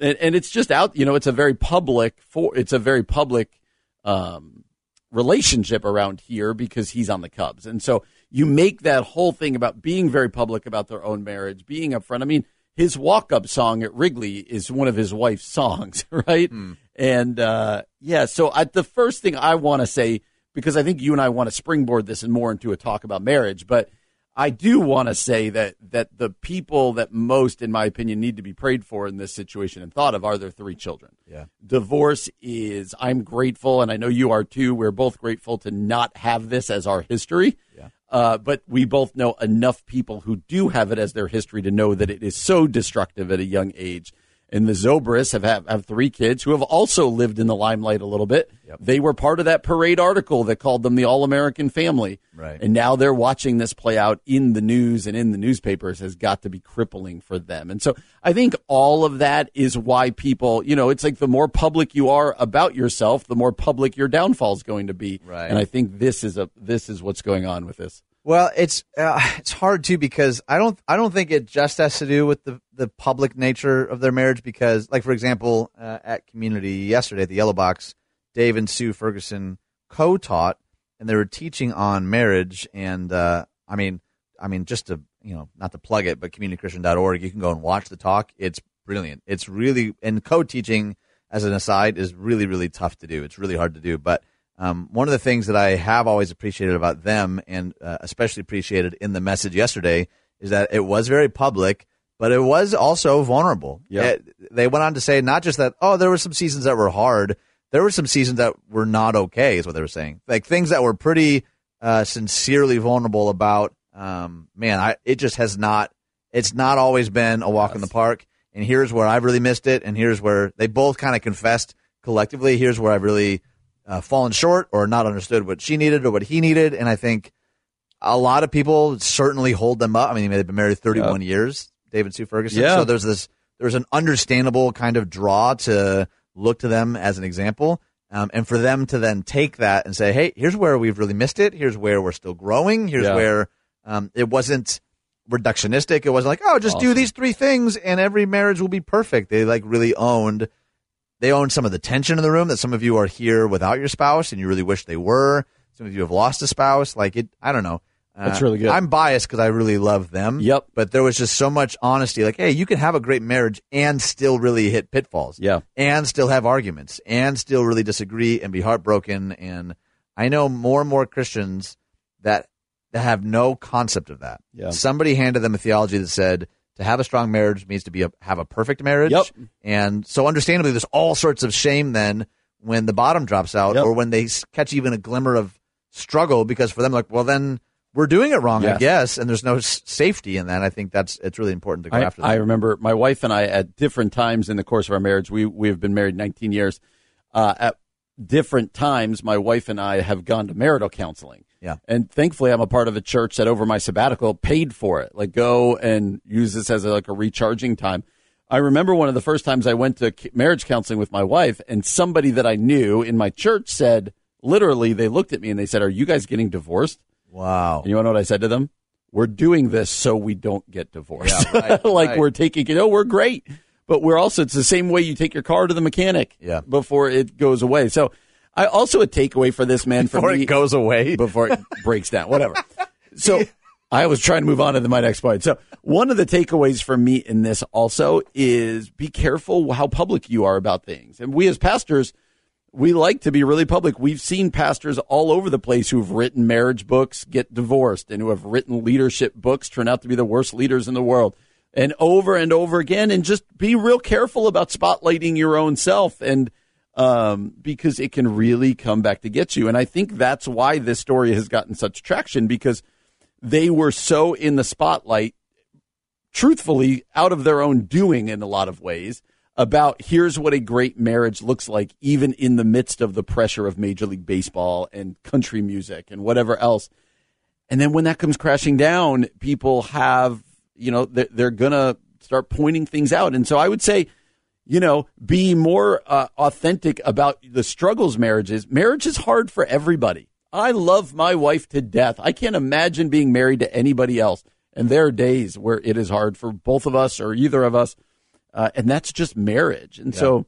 and, and it's just out, you know, it's a very public for, it's a very public, um, relationship around here because he's on the Cubs. And so you make that whole thing about being very public about their own marriage, being upfront. I mean, his walk up song at Wrigley is one of his wife's songs, right? And uh, yeah, so I, the first thing I want to say, because I think you and I want to springboard this and more into a talk about marriage, but I do want to say that that the people that most, in my opinion, need to be prayed for in this situation and thought of are their three children. Yeah. Divorce is. I'm grateful, and I know you are too. We're both grateful to not have this as our history. Yeah. Uh, but we both know enough people who do have it as their history to know that it is so destructive at a young age. And the Zobrists have, have, have three kids who have also lived in the limelight a little bit. Yep. They were part of that parade article that called them the All American family. Right. And now they're watching this play out in the news and in the newspapers has got to be crippling for them. And so I think all of that is why people, you know, it's like the more public you are about yourself, the more public your downfall is going to be. Right. And I think this is a this is what's going on with this. Well, it's uh, it's hard too because I don't I don't think it just has to do with the the public nature of their marriage because like for example uh, at community yesterday at the Yellow Box, Dave and Sue Ferguson co-taught and they were teaching on marriage and uh, I mean I mean just to you know not to plug it but communitychristian.org you can go and watch the talk. It's brilliant. It's really and co-teaching as an aside is really really tough to do. It's really hard to do but um, one of the things that I have always appreciated about them, and uh, especially appreciated in the message yesterday, is that it was very public, but it was also vulnerable. Yeah. It- they went on to say not just that, oh, there were some seasons that were hard, there were some seasons that were not okay, is what they were saying. Like things that were pretty uh, sincerely vulnerable about, um, man, I, it just has not, it's not always been a walk in the park. And here's where I've really missed it, and here's where they both kind of confessed collectively. Here's where I've really uh, fallen short or not understood what she needed or what he needed. And I think a lot of people certainly hold them up. I mean, they've been married 31 years, David Sue Ferguson. Yeah. So there's this, there's an understandable kind of draw to look to them as an example. Um, and for them to then take that and say, hey, here's where we've really missed it. Here's where we're still growing. Here's Yeah. where um, it wasn't reductionistic. It wasn't like, oh, just do these three things and every marriage will be perfect. They like really owned they own some of the tension in the room that some of you are here without your spouse and you really wish they were. Some of you have lost a spouse. Like it, I don't know. Uh, That's really good. I'm biased because I really love them. Yep. But there was just so much honesty. Like, hey, you can have a great marriage and still really hit pitfalls. Yeah. And still have arguments and still really disagree and be heartbroken. And I know more and more Christians that that have no concept of that. Yeah. Somebody handed them a theology that said to have a strong marriage means to be a, have a perfect marriage. Yep. And so, understandably, there's all sorts of shame then when the bottom drops out, Yep. or when they catch even a glimmer of struggle, because for them, like, well, then we're doing it wrong, I Yes. guess, and there's no s- safety in that. I think that's it's really important to go I, after that. I remember my wife and I at different times in the course of our marriage. We we have been married 19 years. Uh, at different times, my wife and I have gone to marital counseling. Yeah. and thankfully, I'm a part of a church that over my sabbatical paid for it. Like go and use this as a, like a recharging time. I remember one of the first times I went to marriage counseling with my wife, and somebody that I knew in my church said, literally, they looked at me and they said, "Are you guys getting divorced?" wow. And you want to know what I said to them? We're doing this so we don't get divorced. Yeah, right, like right. we're taking it. Oh, we're great, but we're also it's the same way you take your car to the mechanic. Yeah. Before it goes away. So, I also a takeaway for this man for Before me it goes away. before it breaks down. Whatever. So. I was trying to move on to my next point. So one of the takeaways for me in this also is be careful how public you are about things. And we as pastors, we like to be really public. We've seen pastors all over the place who've written marriage books get divorced and who have written leadership books turn out to be the worst leaders in the world. And over and over again, and just be real careful about spotlighting your own self and um, because it can really come back to get you. And I think that's why this story has gotten such traction because they were so in the spotlight truthfully out of their own doing in a lot of ways about here's what a great marriage looks like even in the midst of the pressure of major league baseball and country music and whatever else and then when that comes crashing down people have you know they're, they're gonna start pointing things out and so i would say you know be more uh, authentic about the struggles marriage is. Marriage is hard for everybody. I love my wife to death. I can't imagine being married to anybody else. And there are days where it is hard for both of us or either of us. Uh, and that's just marriage. And so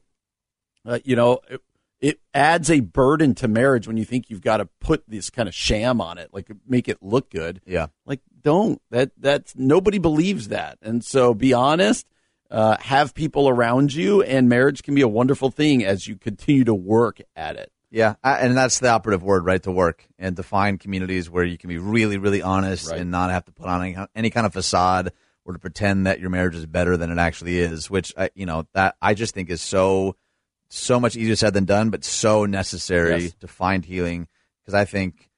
uh, you know it, it adds a burden to marriage when you think you've got to put this kind of sham on it like make it look good. Yeah. like don't. That that's nobody believes that. And so be honest uh, have people around you and marriage can be a wonderful thing as you continue to work at it Yeah, I, and that's the operative word, right? To work and to find communities where you can be really, really honest Right. and not have to put on any, any kind of facade or to pretend that your marriage is better than it actually is. Which I, you know, that I just think is so, so much easier said than done, but so necessary Yes. to find healing. Because I think,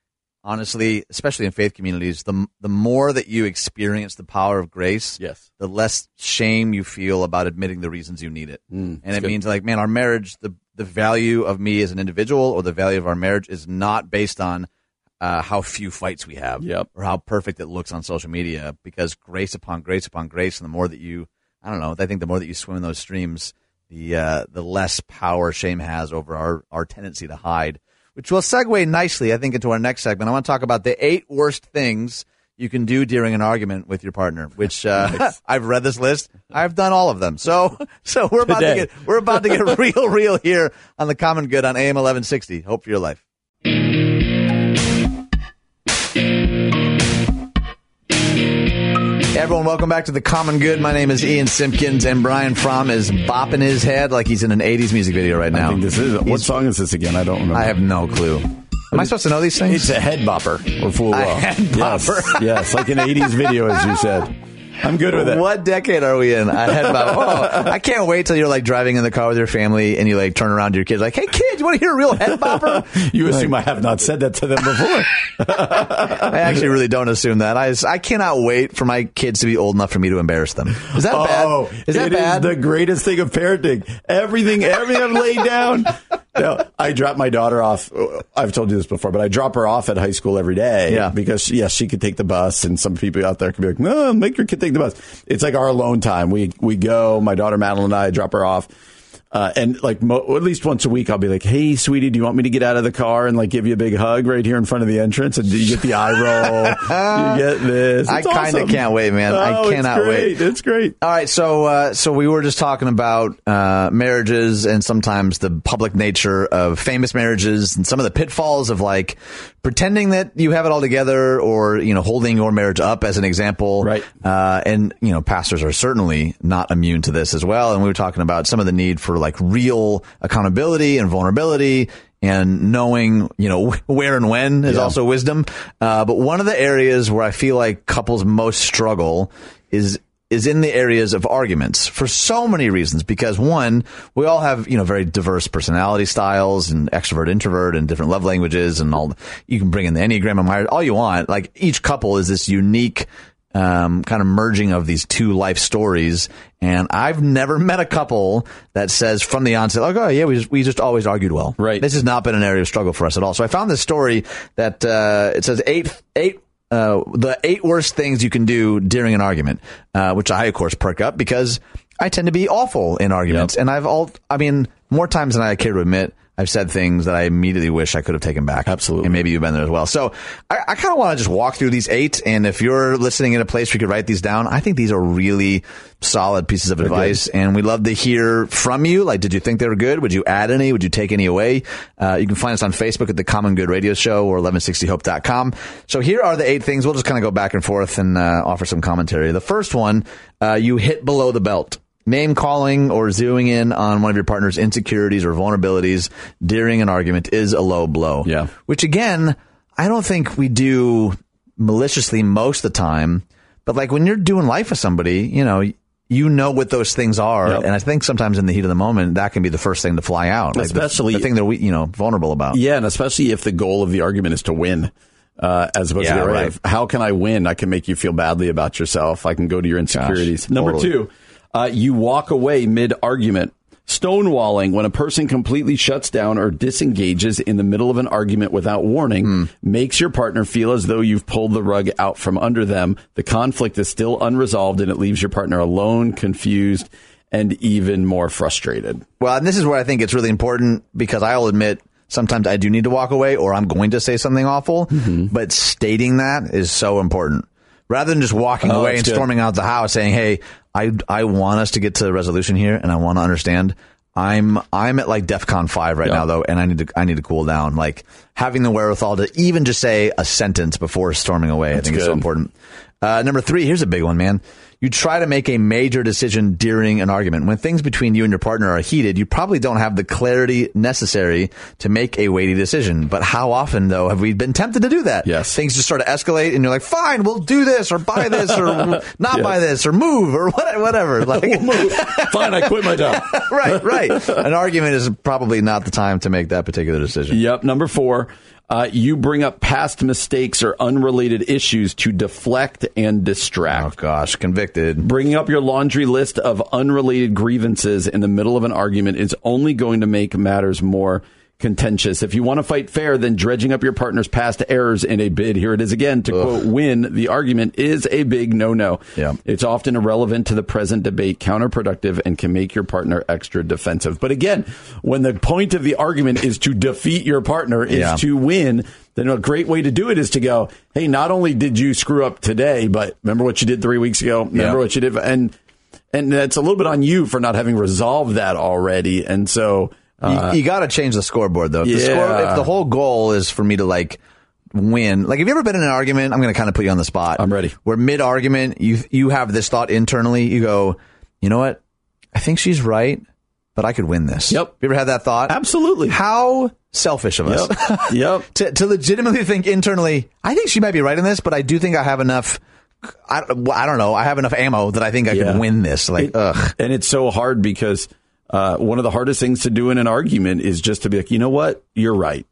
honestly, especially in faith communities, the the more that you experience the power of grace, Yes. the less shame you feel about admitting the reasons you need it. Mm, and it means like, man, our marriage, the the value of me as an individual or the value of our marriage is not based on uh, how few fights we have Yep. or how perfect it looks on social media because grace upon grace upon grace and the more that you I don't know, I think the more that you swim in those streams, the uh, the less power shame has over our, our tendency to hide. Which will segue nicely, I think, into our next segment. I want to talk about the eight worst things you can do during an argument with your partner. Which uh, I've read this list. I've done all of them. So so we're about Today. to get we're about to get real, real here on the Common Good on AM eleven sixty. Hope for your life. Everyone, welcome back to the Common Good. My name is Ian Simpkins, and Brian Fromm is bopping his head like he's in an '80s music video right now. I think this is. What He's- song is this again? I don't remember. I have no clue. Am I supposed to know these things? It's a head bopper or full A well. head Yes, bopper. yes, like an '80s video, as you said. I'm good with it. What decade are we in? I had about. Oh, I can't wait till you're like driving in the car with your family and you like turn around to your kids like, "Hey, kid, you want to hear a real head bopper?" You assume I have not said that to them before. I actually really don't assume that. I, I cannot wait for my kids to be old enough for me to embarrass them. Is that oh, bad? Is that bad? the greatest thing of parenting. Everything, everything I've laid down. No, I drop my daughter off. I've told you this before, but I drop her off at high school every day. Yeah. Because yes, she could take the bus, and some people out there could be like, "No, make your kid take the bus." It's like our alone time. We we go. My daughter Madeline and I drop her off. Uh, and like mo- at least once a week, I'll be like, "Hey, sweetie, do you want me to get out of the car and like give you a big hug right here in front of the entrance?" And do you get the eye roll? you get this. I kind of awesome. can't wait, man. I Oh, cannot it's wait. great. It's great. All right, so uh, so we were just talking about uh, marriages and sometimes the public nature of famous marriages and some of the pitfalls of like pretending that you have it all together or you know holding your marriage up as an example. Right. Uh, and you know pastors are certainly not immune to this as well. And we were talking about some of the need for like real accountability and vulnerability. And knowing, you know, where and when is Yeah. also wisdom. Uh, but one of the areas where I feel like couples most struggle is is in the areas of arguments for so many reasons. Because one, we all have you know very diverse personality styles and extrovert, introvert, and different love languages, and all. You can bring in the enneagram and all you want. Like each couple is this unique. Um, kind of merging of these two life stories, and I've never met a couple that says from the onset, "Like, oh yeah, we just, we just always argued well." Right. This has not been an area of struggle for us at all. So I found this story that uh, it says eight eight uh, the eight worst things you can do during an argument, uh, which I of course perk up because I tend to be awful in arguments, and I've all I mean more times than I care to admit. I've said things that I immediately wish I could have taken back. Absolutely. And maybe you've been there as well. So I, I kind of want to just walk through these eight. And if you're listening in a place where you could write these down, I think these are really solid pieces of advice. And we'd love to hear from you. Like, did you think they were good? Would you add any? Would you take any away? Uh, you can find us on Facebook at the Common Good Radio Show or 1160hope.com. So here are the eight things. We'll just kind of go back and forth and uh, offer some commentary. The first one, uh, you hit below the belt. Name calling or zeroing in on one of your partner's insecurities or vulnerabilities during an argument is a low blow. Yeah. Which again, I don't think we do maliciously most of the time. But like when you're doing life with somebody, you know, you know what those things are, Yep. and I think sometimes in the heat of the moment, that can be the first thing to fly out, Like Especially- the, thing that we, you know, vulnerable about. Yeah, and especially if the goal of the argument is to win, uh, as opposed Yeah, to right. How can I win? I can make you feel badly about yourself. I can go to your insecurities. Number totally. two, uh, you walk away mid argument. Stonewalling, when a person completely shuts down or disengages in the middle of an argument without warning, Hmm. makes your partner feel as though you've pulled the rug out from under them. The conflict is still unresolved and it leaves your partner alone, confused, and even more frustrated. Well, and this is where I think it's really important because I'll admit sometimes I do need to walk away or I'm going to say something awful, Mm-hmm. but stating that is so important. Rather than just walking Oh, away and good. storming out the house saying, "Hey, I I want us to get to the resolution here and I want to understand." I'm I'm at like DEFCON five right Yeah. now though, and I need to I need to cool down. Like having the wherewithal to even just say a sentence before storming away, I think is so important. Uh, number three, here's a big one, man. You try to make a major decision during an argument. When things between you and your partner are heated, you probably don't have the clarity necessary to make a weighty decision. But how often, though, have we been tempted to do that? Yes. Things just sort of escalate, and you're like, fine, we'll do this, or buy this, or not Yes. buy this, or move, or whatever. Like, Fine, I quit my job. right, right. An argument is probably not the time to make that particular decision. Yep. Number four, uh, you bring up past mistakes or unrelated issues to deflect and distract. Oh, gosh, convicted. Bringing up your laundry list of unrelated grievances in the middle of an argument is only going to make matters more contentious. If you want to fight fair, then dredging up your partner's past errors in a bid, here it is again, to quote, win the argument is a big no-no. Yeah. It's often irrelevant to the present debate, counterproductive, and can make your partner extra defensive. But again, when the point of the argument is to defeat your partner, is Yeah. to win, then a great way to do it is to go, hey, not only did you screw up today, but remember what you did three weeks ago? Remember Yeah. what you did? And and that's a little bit on you for not having resolved that already. And so, uh, you, you got to change the scoreboard though. If, the Yeah. score, if the whole goal is for me to like win, like have you ever been in an argument? I'm going to kind of put you on the spot. I'm ready. Where mid argument, you you have this thought internally. You go, you know what? I think she's right, but I could win this. Yep. You ever had that thought? absolutely. How selfish of us. Yep. yep. to, to legitimately think internally, I think she might be right in this, but I do think I have enough. I, I don't know. I have enough ammo that I think I Yeah. can win this. Like, It- ugh. And it's so hard because uh, one of the hardest things to do in an argument is just to be like, you know what? You're right.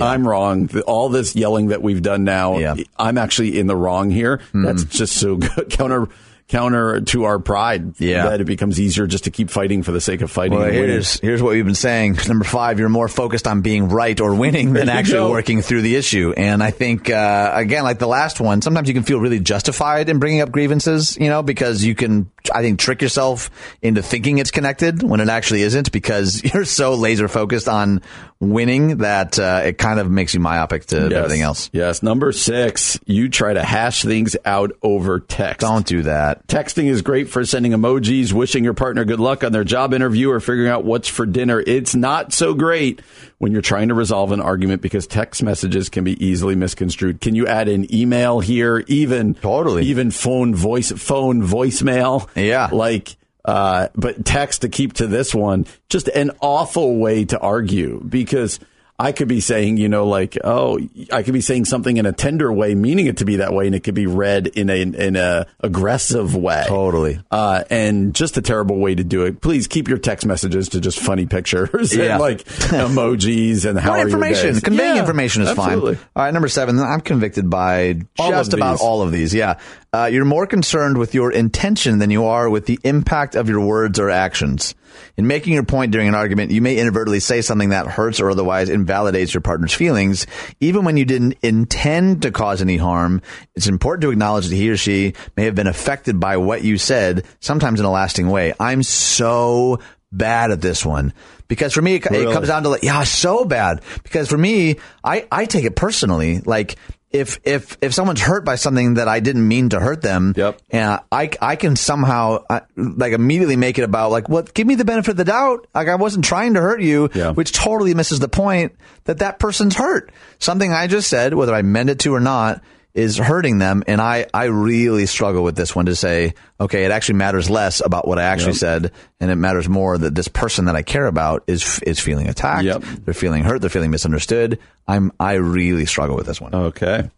I'm wrong. All this yelling that we've done now, Yeah. I'm actually in the wrong here. That's just so good. counter counter to our pride. Yeah. that it becomes easier just to keep fighting for the sake of fighting. Well, here's here's what we've been saying. Number five, you're more focused on being right or winning than actually go. working through the issue. And I think uh, again, like the last one, sometimes you can feel really justified in bringing up grievances, you know, because you can, I think, trick yourself into thinking it's connected when it actually isn't, because you're so laser focused on winning that uh, it kind of makes you myopic to Yes. everything else. Yes. Number six, you try to hash things out over text. Don't do that. Texting is great for sending emojis, wishing your partner good luck on their job interview, or figuring out what's for dinner. It's not so great when you're trying to resolve an argument because text messages can be easily misconstrued. Can you add an email here? Even Totally. even phone voice phone voicemail. Yeah. like. Uh, but text to keep to this one, just an awful way to argue because I could be saying, you know, like, oh, I could be saying something in a tender way, meaning it to be that way, and it could be read in a in a aggressive way. Totally. Uh, and just a terrible way to do it. Please keep your text messages to just funny pictures Yeah. and like emojis and how More are your information. Conveying Yeah, information is absolutely. fine. All right, number seven. I'm convicted by All just about all of these. Yeah, uh, you're more concerned with your intention than you are with the impact of your words or actions. In making your point during an argument, you may inadvertently say something that hurts or otherwise invalidates your partner's feelings, even when you didn't intend to cause any harm. It's important to acknowledge that he or she may have been affected by what you said, sometimes in a lasting way. I'm so bad at this one because for me it, it comes down to like yeah so bad because for me i i take it personally like if if if someone's hurt by something that i didn't mean to hurt them Yep. and i i can somehow uh, like immediately make it about like what give me the benefit of the doubt like i wasn't trying to hurt you Yeah. which totally misses the point that that person's hurt something i just said whether i meant it to or not is hurting them and i i really struggle with this one to say okay it actually matters less about what i actually Yep. said and it matters more that this person that i care about is is feeling attacked Yep. they're feeling hurt they're feeling misunderstood i'm i really struggle with this one Okay.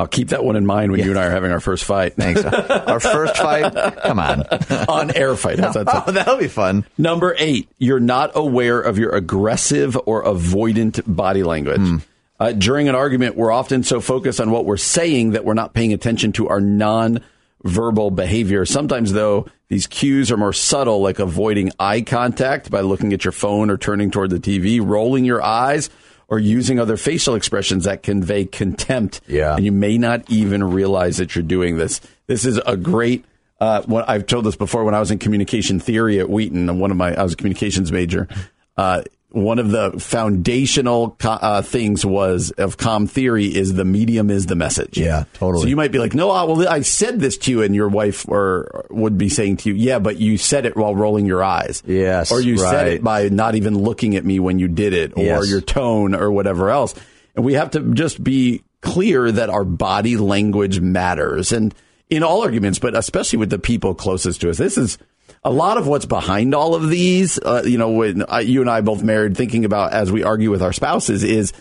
I'll keep that one in mind when you and I are having our first fight. thanks our first fight come on On air fight. How's that sound? oh that'll be fun Number eight, you're not aware of your aggressive or avoidant body language. Hmm. Uh, during an argument, we're often so focused on what we're saying that we're not paying attention to our non-verbal behavior. Sometimes, though, these cues are more subtle, like avoiding eye contact by looking at your phone or turning toward the TV, rolling your eyes, or using other facial expressions that convey contempt. Yeah. And you may not even realize that you're doing this. This is a great uh, what I've told this before when I was in communication theory at Wheaton, one of my I was a communications major. Uh, one of the foundational uh, things was of com theory is the medium is the message. Yeah, totally. So you might be like, no, I, well, I said this to you, and your wife or would be saying to you, yeah, but you said it while rolling your eyes. Yes, or you said it by not even looking at me when you did it, or Yes. your tone, or whatever else. And we have to just be clear that our body language matters. And in all arguments, but especially with the people closest to us. This is a lot of what's behind all of these. Uh, you know, when uh, you and I both married, thinking about as we argue with our spouses is.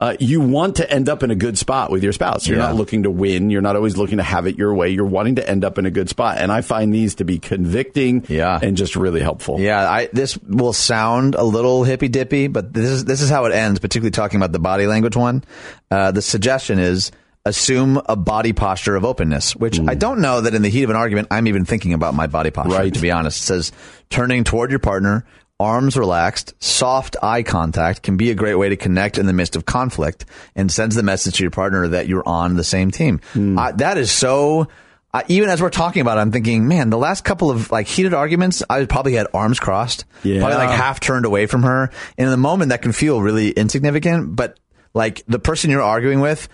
Uh, you want to end up in a good spot with your spouse. You're Yeah. not looking to win. You're not always looking to have it your way. You're wanting to end up in a good spot. And I find these to be convicting Yeah. and just really helpful. Yeah, I, this will sound a little hippy dippy, but this is this is how it ends. Particularly talking about the body language one. Uh, the suggestion is assume a body posture of openness, which I don't know that in the heat of an argument I'm even thinking about my body posture. Right. To be honest, it says turning toward your partner. Arms relaxed, soft eye contact can be a great way to connect in the midst of conflict and sends the message to your partner that you're on the same team. Uh, that is so uh, even as we're talking about it, I'm thinking, man, the last couple of like heated arguments, I probably had arms crossed, Yeah. probably like half turned away from her. And in the moment, that can feel really insignificant, but like the person you're arguing with,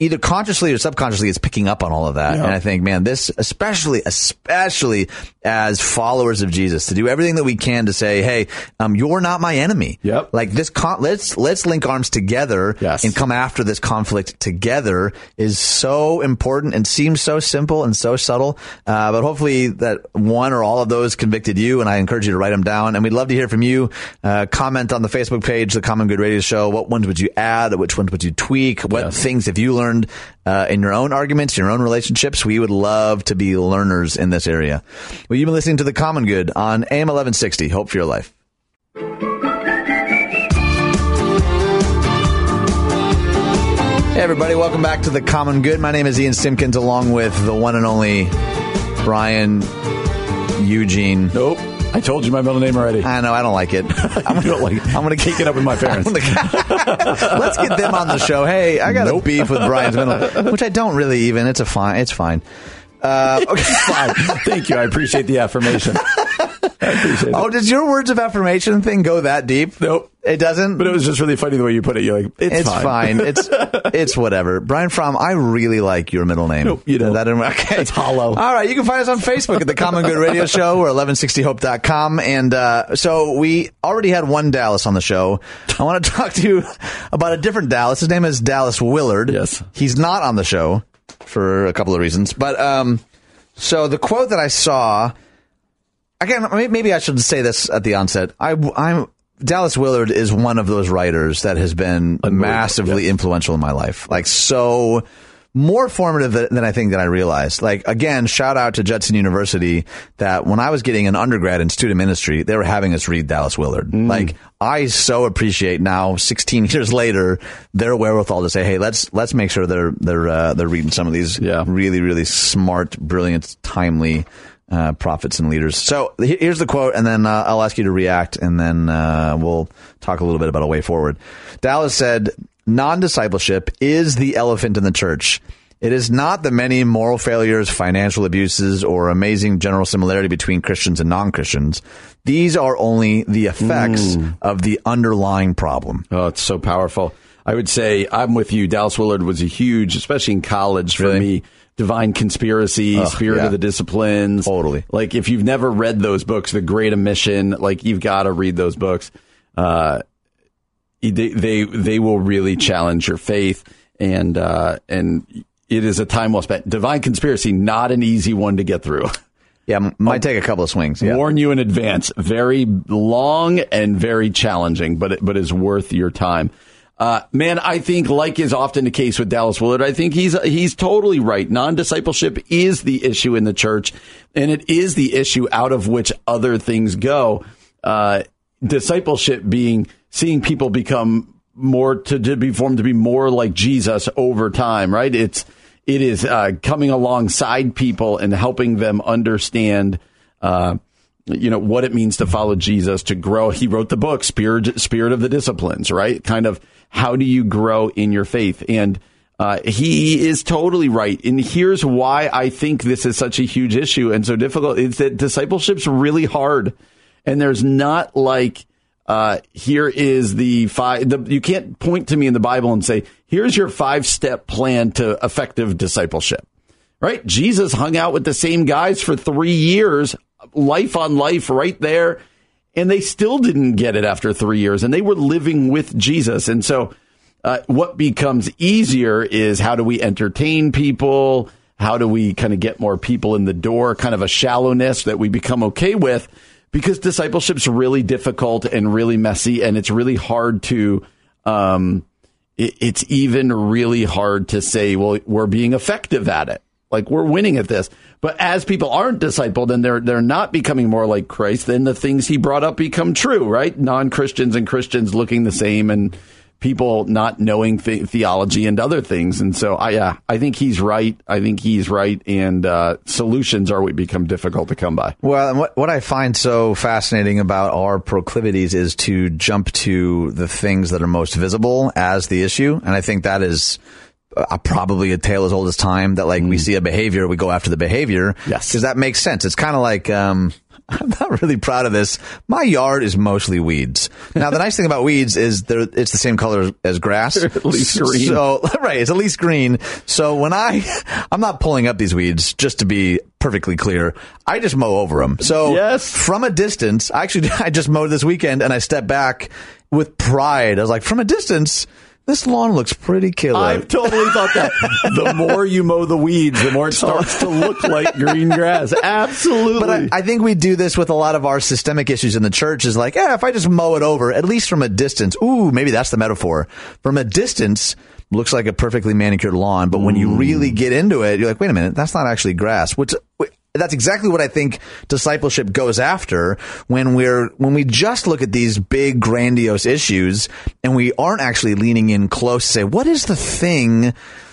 either consciously or subconsciously is picking up on all of that. Yeah. And I think, man, this especially, especially as followers of Jesus, to do everything that we can to say, hey, um, you're not my enemy. Yep. Like this, con- let's let's link arms together Yes. and come after this conflict together is so important and seems so simple and so subtle. Uh, but hopefully that one or all of those convicted you, and I encourage you to write them down. And we'd love to hear from you. Uh, comment on the Facebook page, the Common Good Radio Show. What ones would you add? Which ones would you tweak? What Yes. things have you learned uh, in your own arguments, your own relationships? We would love to be learners in this area. Well, you've been listening to the Common Good on AM 1160. Hope for your life. Hey, everybody, welcome back to the Common Good. My name is Ian Simpkins, along with the one and only Brian Eugene. Nope. I told you my middle name already. I know, I don't like it. I'm don't like. I'm gonna Take it up with my parents. Gonna- Let's get them on the show. Hey, I got a beef with Brian's middle, which I don't really even. It's a fine. It's fine. Uh, okay, Fine. Thank you. I appreciate the affirmation. Oh, it. does your words of affirmation thing go that deep? Nope. It doesn't. But it was just really funny the way you put it. You're like, it's, It's fine. fine. It's it's whatever. Brian Fromm, I really like your middle name. Nope, you don't. That okay. It's hollow. All right, you can find us on Facebook at the Common Good Radio Show or 1160hope.com. And uh, so we already had one Dallas on the show. I want to talk to you about a different Dallas. His name is Dallas Willard. Yes. He's not on the show for a couple of reasons. But um, so the quote that I saw again, maybe I should say this at the onset. I, I'm Dallas Willard is one of those writers that has been massively influential in my life. Like so more formative than I think that I realized. Like again, shout out to Judson University that when I was getting an undergrad in student ministry, they were having us read Dallas Willard. Like I so appreciate now 16 years later their wherewithal to say, "Hey, let's let's make sure they're they're uh, they're reading some of these Yeah. really really smart, brilliant, timely uh, prophets and leaders. So here's the quote, and then uh, I'll ask you to react, and then uh, we'll talk a little bit about a way forward. Dallas said, "Non discipleship is the elephant in the church." It is not the many moral failures, financial abuses, or amazing general similarity between Christians and non Christians. These are only the effects of the underlying problem. Oh, it's so powerful. I would say I'm with you. Dallas Willard was a huge, especially in college for Really? me. Divine Conspiracy, Ugh, Spirit yeah. of the Disciplines. Totally. Like if you've never read those books, The Great Omission, like you've got to read those books. Uh, they, they they will really challenge your faith and uh, and it is a time well spent. Divine Conspiracy, not an easy one to get through. Yeah, might take a couple of swings. Yeah. warn you in advance. Very long and very challenging, but it, but is worth your time. Uh, man, I think, like is often the case with Dallas Willard, I think he's he's totally right. Non discipleship is the issue in the church, and it is the issue out of which other things go. Uh, discipleship being seeing people become more to, to be formed to be more like Jesus over time, right? It's it is uh, coming alongside people and helping them understand. Uh, you know what it means to follow Jesus to grow. He wrote the book Spirit Spirit of the Disciplines, right? Kind of how do you grow in your faith? And uh, he is totally right. And here's why I think this is such a huge issue and so difficult. Is that discipleship's really hard, and there's not like uh, here is the five. The, you can't point to me in the Bible and say here's your five step plan to effective discipleship right? Jesus hung out with the same guys for three years, life on life, right there. And they still didn't get it after three years, and they were living with Jesus. And so, uh, what becomes easier is how do we entertain people? How do we kind of get more people in the door? Kind of a shallowness that we become okay with because discipleship's really difficult and really messy, and it's really hard to. Um, it, it's even really hard to say, well, we're being effective at it. Like we're winning at this. But as people aren't discipled and they're they're not becoming more like Christ, then the things he brought up become true, right? Non Christians and Christians looking the same and people not knowing the- theology and other things. And so, I yeah, I think he's right. I think he's right. And uh, solutions are what become difficult to come by. Well, what, what I find so fascinating about our proclivities is to jump to the things that are most visible as the issue. And I think that is uh, probably a tale as old as time that like we see a behavior, we go after the behavior. Yes. Because that makes sense. It's kind of like, um, I'm not really proud of this. My yard is mostly weeds. Now, the nice thing about weeds is they're, it's the same color as grass. at least green. So, right, it's at least green. So when I, I'm not pulling up these weeds just to be perfectly clear. I just mow over them. So Yes. from a distance, actually, I just mowed this weekend and I stepped back with pride. I was like, from a distance, this lawn looks pretty killer. I've totally thought that. the more you mow the weeds, the more it starts to look like green grass. Absolutely. But I, I think we do this with a lot of our systemic issues in the church. Is like, yeah, if I just mow it over, at least from a distance. Ooh, maybe that's the metaphor. From a distance, looks like a perfectly manicured lawn. But when you mm. really get into it, you're like, wait a minute, that's not actually grass. Which that's exactly what I think discipleship goes after when we're when we just look at these big grandiose issues and we aren't actually leaning in close to say, what is the thing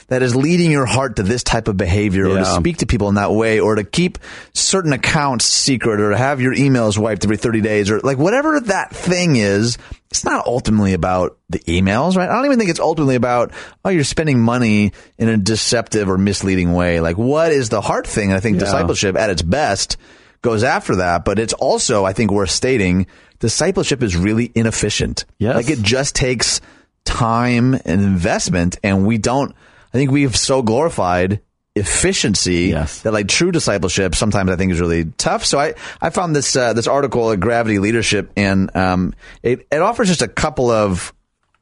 that is leading your heart to this type of behavior or to speak to people in that way or to keep certain accounts secret or to have your emails wiped every 30 days or like whatever that thing is it's not ultimately about the emails right? I don't even think it's ultimately about oh you're spending money in a deceptive or misleading way. Like what is the heart thing? I think Yeah. discipleship at its best goes after that but it's also i think worth stating discipleship is really inefficient. Yes. like it just takes time and investment and we don't i think we've so glorified efficiency Yes. that like true discipleship sometimes i think is really tough so i i found this uh, this article at gravity leadership and um it, it offers just a couple of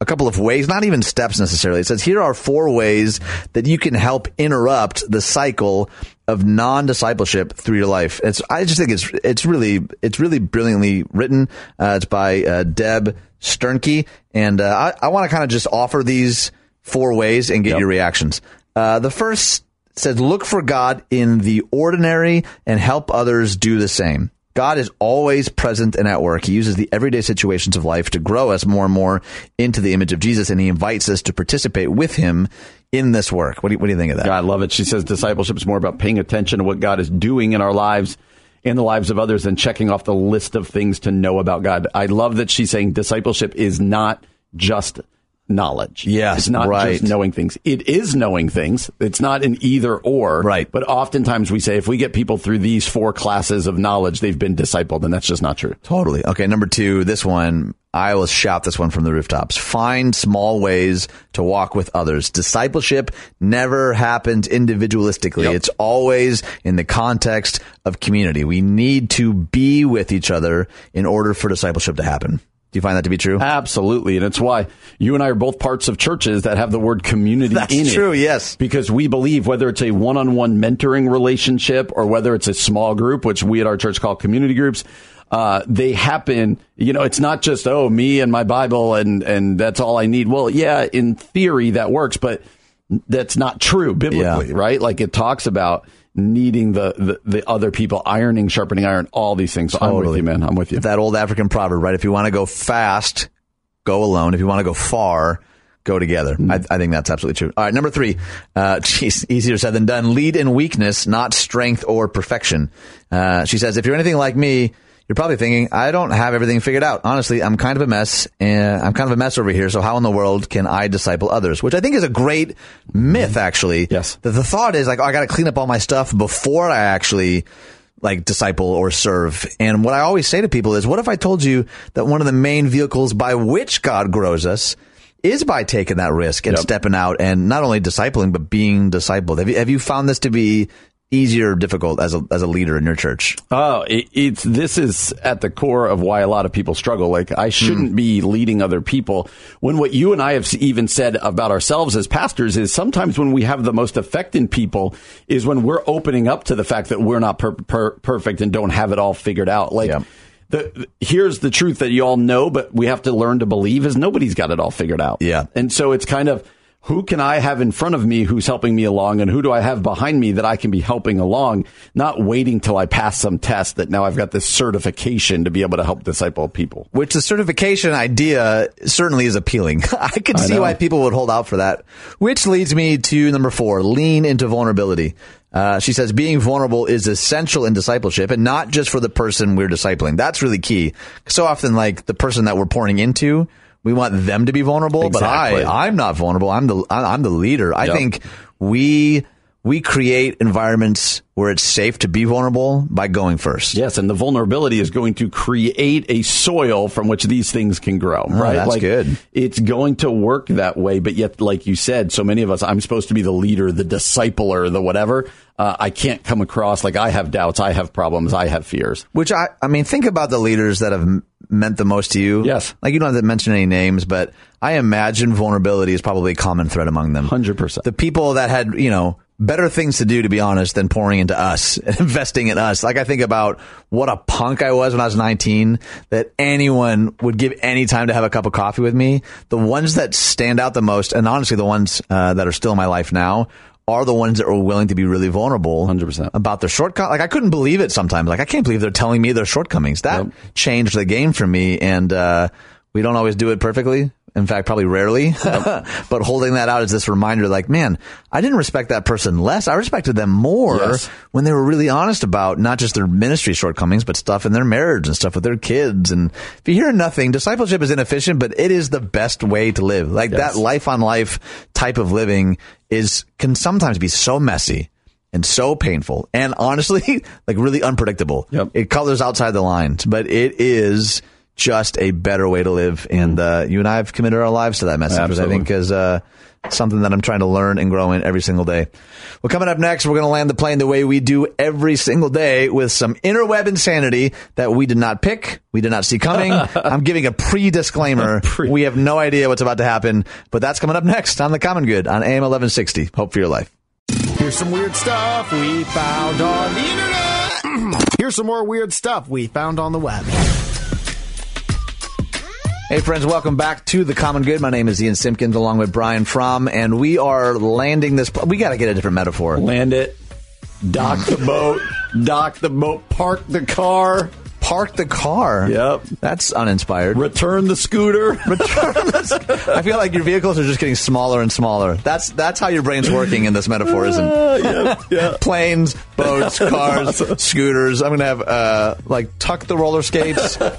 a couple of ways, not even steps necessarily. It says here are four ways that you can help interrupt the cycle of non-discipleship through your life. It's I just think it's it's really it's really brilliantly written. Uh, it's by uh, Deb Sternke, and uh, I, I want to kind of just offer these four ways and get your reactions. Uh, the first says look for God in the ordinary and help others do the same. God is always present and at work. He uses the everyday situations of life to grow us more and more into the image of Jesus, and he invites us to participate with him in this work. What do you, what do you think of that? Yeah, I love it. She says discipleship is more about paying attention to what God is doing in our lives in the lives of others than checking off the list of things to know about God. I love that she's saying discipleship is not just knowledge. Yes, It's not right. just knowing things. It is knowing things. It's not an either or. Right. But oftentimes we say if we get people through these four classes of knowledge, they've been discipled, and that's just not true. Totally. Okay, number two, this one, I will shout this one from the rooftops. Find small ways to walk with others. Discipleship never happens individualistically. Yep. It's always in the context of community. We need to be with each other in order for discipleship to happen. Do you find that to be true? Absolutely. And it's why you and I are both parts of churches that have the word community That's in it. true, yes. Because we believe whether it's a one on one mentoring relationship or whether it's a small group, which we at our church call community groups, uh, they happen, you know, it's not just, oh, me and my Bible and, and that's all I need. Well, yeah, in theory that works, but that's not true biblically, Yeah. right? Like it talks about needing the, the, the other people, ironing, sharpening iron, all these things. So I'm with you, man. I'm with you. That old African proverb, right? If you want to go fast, go alone. If you want to go far, go together. I, I think that's absolutely true. All right, number three. Uh, geez, easier said than done. Lead in weakness, not strength or perfection. Uh, she says, if you're anything like me, you're probably thinking, I don't have everything figured out. Honestly, I'm kind of a mess, and I'm kind of a mess over here. So how in the world can I disciple others? Which I think is a great myth, actually. Yes. That the thought is like, oh, I got to clean up all my stuff before I actually like disciple or serve. And what I always say to people is, what if I told you that one of the main vehicles by which God grows us is by taking that risk and Yep. stepping out and not only discipling, but being discipled? Have you, have you found this to be easier or difficult as a as a leader in your church? Oh, it, it's this is at the core of why a lot of people struggle. Like I shouldn't Hmm. be leading other people. When what you and I have even said about ourselves as pastors is sometimes when we have the most effect in people is when we're opening up to the fact that we're not per- per- perfect and don't have it all figured out. Like. Yeah. The, here's the truth that you all know, but we have to learn to believe is nobody's got it all figured out. Yeah. And so it's kind of who can I have in front of me who's helping me along and who do I have behind me that I can be helping along, not waiting till I pass some test that now I've got this certification to be able to help disciple people. Which the certification idea certainly is appealing. I can see know. why people would hold out for that. Which leads me to number four: lean into vulnerability. Uh, she says being vulnerable is essential in discipleship, and not just for the person we're discipling. That's really key. So often, like the person that we're pouring into, we want them to be vulnerable, Exactly. but I, I'm not vulnerable. I'm the I'm the leader. I think we we create environments where it's safe to be vulnerable by going first. Yes, and the vulnerability is going to create a soil from which these things can grow. right? that's like, good. It's going to work that way, but yet, like you said, so many of us, I'm supposed to be the leader, the discipler, the whatever. Uh, I can't come across like I have doubts, I have problems, I have fears. Which I, I mean, think about the leaders that have meant the most to you. Yes. Like you don't have to mention any names, but I imagine vulnerability is probably a common thread among them. 100%. The people that had, you know, better things to do, to be honest, than pouring into us and investing in us. Like I think about what a punk I was when I was 19, that anyone would give any time to have a cup of coffee with me. The ones that stand out the most, and honestly, the ones uh, that are still in my life now, are the ones that were willing to be really vulnerable 100%. about their shortcomings. Like I couldn't believe it sometimes. Like I can't believe they're telling me their shortcomings. That Yep. changed the game for me. And uh, we don't always do it perfectly. In fact, probably rarely. but holding that out as this reminder like, man, I didn't respect that person less. I respected them more Yes. when they were really honest about not just their ministry shortcomings, but stuff in their marriage and stuff with their kids. And if you hear nothing, discipleship is inefficient, but it is the best way to live. Like Yes. that life on life type of living is can sometimes be so messy and so painful and honestly like really unpredictable. Yep. It colors outside the lines, but it is just a better way to live. And uh, you and I have committed our lives to that message, which I think is uh, something that I'm trying to learn and grow in every single day. Well, coming up next, we're going to land the plane the way we do every single day with some interweb insanity that we did not pick, we did not see coming. I'm giving a pre disclaimer. Pre- we have no idea what's about to happen, but that's coming up next on The Common Good on AM 1160. Hope for your life. Here's some weird stuff we found on the internet. Here's some more weird stuff we found on the web. Hey, friends, welcome back to The Common Good. My name is Ian Simpkins along with Brian Fromm, and we are landing this. We got to get a different metaphor. Land it, dock the boat, dock the boat, park the car, Park the car. Yep. That's uninspired. return the scooter. I feel like your vehicles are just getting smaller and smaller. That's that's how your brain's working in this metaphor, isn't it? Planes, boats, cars, scooters. I'm gonna have uh, like tuck the roller skates, put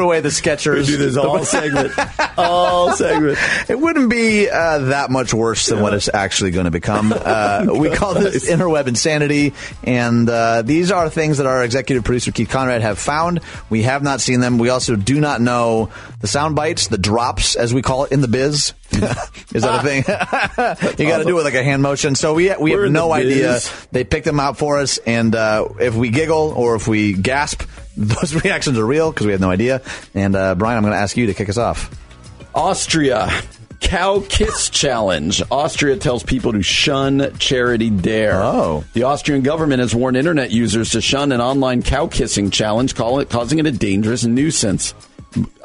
away the Skechers. do this all segment. All segment. It wouldn't be uh, that much worse than what it's actually going to become. Uh, we call this interweb insanity, and uh, these are things that our executive producer Keith Conrad have found. We have not seen them. We also do not know the sound bites, the drops, as we call it in the biz. Is that a thing? you got to do it with like a hand motion. So we we We're have no the idea. They picked them out for us, and uh, if we giggle or if we gasp, those reactions are real because we have no idea. And uh, Brian, I'm going to ask you to kick us off. Austria. Cow Kiss Challenge. Austria tells people to shun Charity Dare. Oh. The Austrian government has warned internet users to shun an online cow kissing challenge, call it, causing it a dangerous nuisance.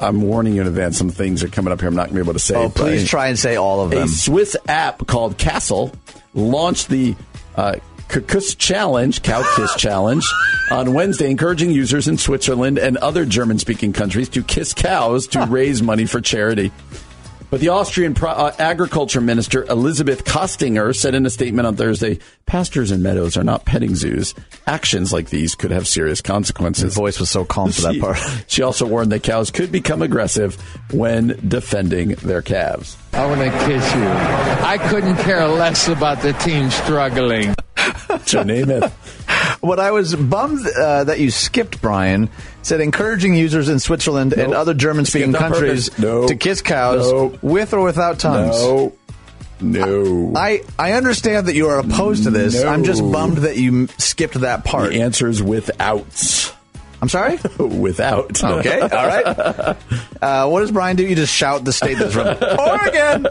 I'm warning you in advance. Some things are coming up here. I'm not going to be able to say. Oh, please try and say all of them. A Swiss app called Castle launched the uh, Kukus Challenge, Cow Kiss Challenge, on Wednesday, encouraging users in Switzerland and other German speaking countries to kiss cows to raise money for charity. But the Austrian Pro- uh, Agriculture Minister Elisabeth Köstinger said in a statement on Thursday pastures and meadows are not petting zoos. Actions like these could have serious consequences." His voice was so calm for that part. She also warned that cows could become aggressive when defending their calves. I want to kiss you. I couldn't care less about the team struggling. So name it. What I was bummed uh, that you skipped, Brian, said encouraging users in Switzerland and other German-speaking countries. Nope. to kiss cows Nope. with or without tongues. No. No. I, I understand that you are opposed to this. No. I'm just bummed that you skipped that part. The answer is without. I'm sorry? without. Okay, all right. Uh, what does Brian do? You just shout the state that's from Oregon.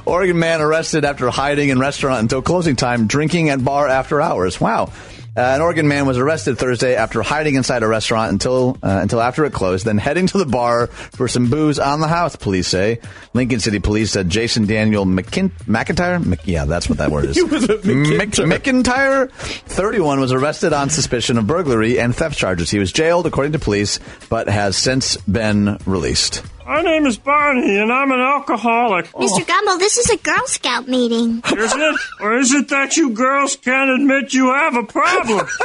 Oregon man arrested after hiding in restaurant until closing time, drinking at bar after hours. Wow. Uh, an Oregon man was arrested Thursday after hiding inside a restaurant until uh, until after it closed, then heading to the bar for some booze on the house. Police say Lincoln City Police said Jason Daniel McKin- McIntyre. Mc- yeah, that's what that word is. He was a McIntyre. Mc- McIntyre, 31, was arrested on suspicion of burglary and theft charges. He was jailed, according to police, but has since been released. My name is Barney, and I'm an alcoholic. Mr. Oh. Gumble, this is a Girl Scout meeting. Is it? Or is it that you girls can't admit you have a problem?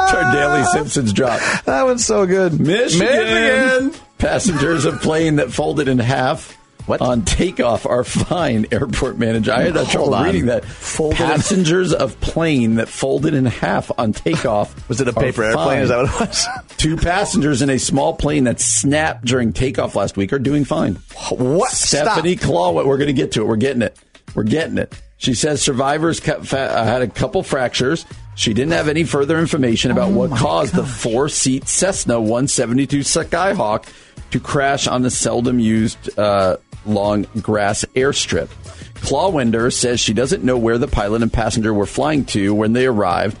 It's our daily Simpsons drop. That one's so good. Michigan. Michigan. Passengers of plane that folded in half What? on takeoff are fine. Airport manager. I had uh, trouble on. reading that. Folded in- Passengers of plane that folded in half on takeoff. Was it a paper airplane? fine. Is that what it was? Two passengers in a small plane that snapped during takeoff last week are doing fine. What? Stephanie Stop. Clawett, we're going to get to it. We're getting it. We're getting it. She says survivors uh, had a couple fractures. She didn't have any further information about what caused the four-seat Cessna 172 Skyhawk to crash on the seldom used uh, long grass airstrip. Clawwinder says she doesn't know where the pilot and passenger were flying to when they arrived.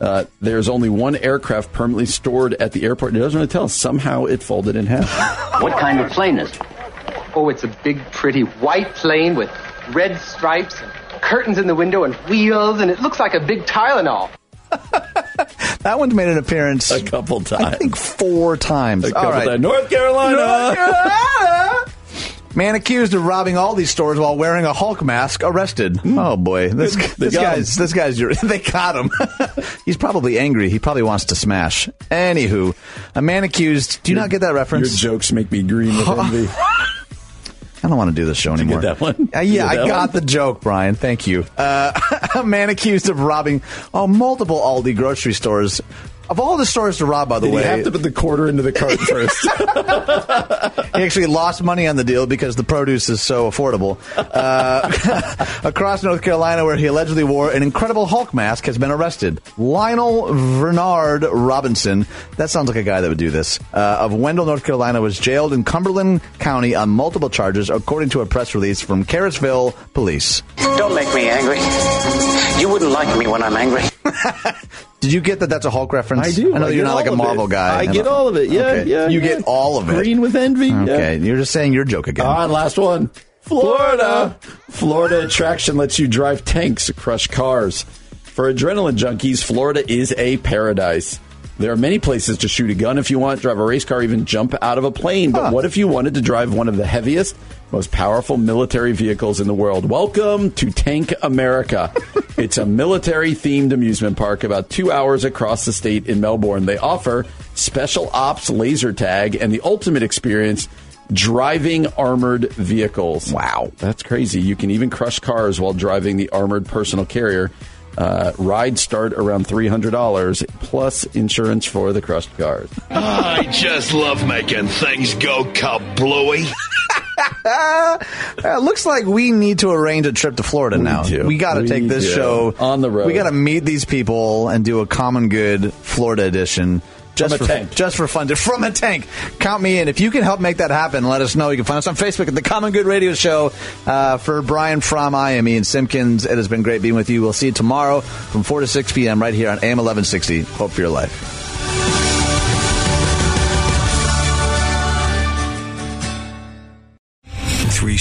Uh, there's only one aircraft permanently stored at the airport. It doesn't really tell us. Somehow it folded in half. What kind of plane is it? Oh, it's a big, pretty white plane with red stripes and curtains in the window and wheels, and it looks like a big Tylenol. That one's made an appearance, a couple times. I think four times. A couple All right. times. North Carolina. North Carolina. Man accused of robbing all these stores while wearing a Hulk mask arrested. Oh boy, this this guy's this guy's your, they caught him. He's probably angry. He probably wants to smash. Anywho, a man accused. Do you not get that reference? Your jokes make me green with envy. I don't want to do this show anymore. that one? Uh, yeah, get I got one? the joke, Brian. Thank you. Uh, a man accused of robbing oh multiple Aldi grocery stores. Of all the stores to rob, by the Did way, you have to put the quarter into the cart first? he actually lost money on the deal because the produce is so affordable. Uh, across North Carolina, where he allegedly wore an incredible Hulk mask, has been arrested. Lionel Vernard Robinson, that sounds like a guy that would do this, uh, of Wendell, North Carolina, was jailed in Cumberland County on multiple charges, according to a press release from Carisville Police. Don't make me angry. You wouldn't like me when I'm angry. Did you get that that's a Hulk reference? I do. I know I you're not like a Marvel it. guy. I get all of it. Yeah, Okay. yeah, You yeah. get all of it. Green with envy. Okay, Yeah. you're just saying your joke again. All right, last one. Florida. Florida attraction lets you drive tanks, crush cars. For adrenaline junkies, Florida is a paradise. There are many places to shoot a gun if you want, drive a race car, even jump out of a plane. But what if you wanted to drive one of the heaviest, most powerful military vehicles in the world? Welcome to Tank America. it's a military themed amusement park about two hours across the state in Melbourne. They offer special ops laser tag and the ultimate experience driving armored vehicles. Wow, that's crazy. You can even crush cars while driving the armored personal carrier. Uh, rides start around $300 plus insurance for the crushed cars. I just love making things go kablooey. Uh, it looks like we need to arrange a trip to Florida now. do. We got to take this do. show On the road. We got to meet these people and do a common good Florida edition. Just From a for, tank. just for fun, from a tank. Count me in. If you can help make that happen, let us know. You can find us on Facebook at the Common Good Radio Show. Uh, for Brian Fromm, I am Ian Simpkins. It has been great being with you. We'll see you tomorrow from 4 to 6 p.m. right here on AM 1160. Hope for your life.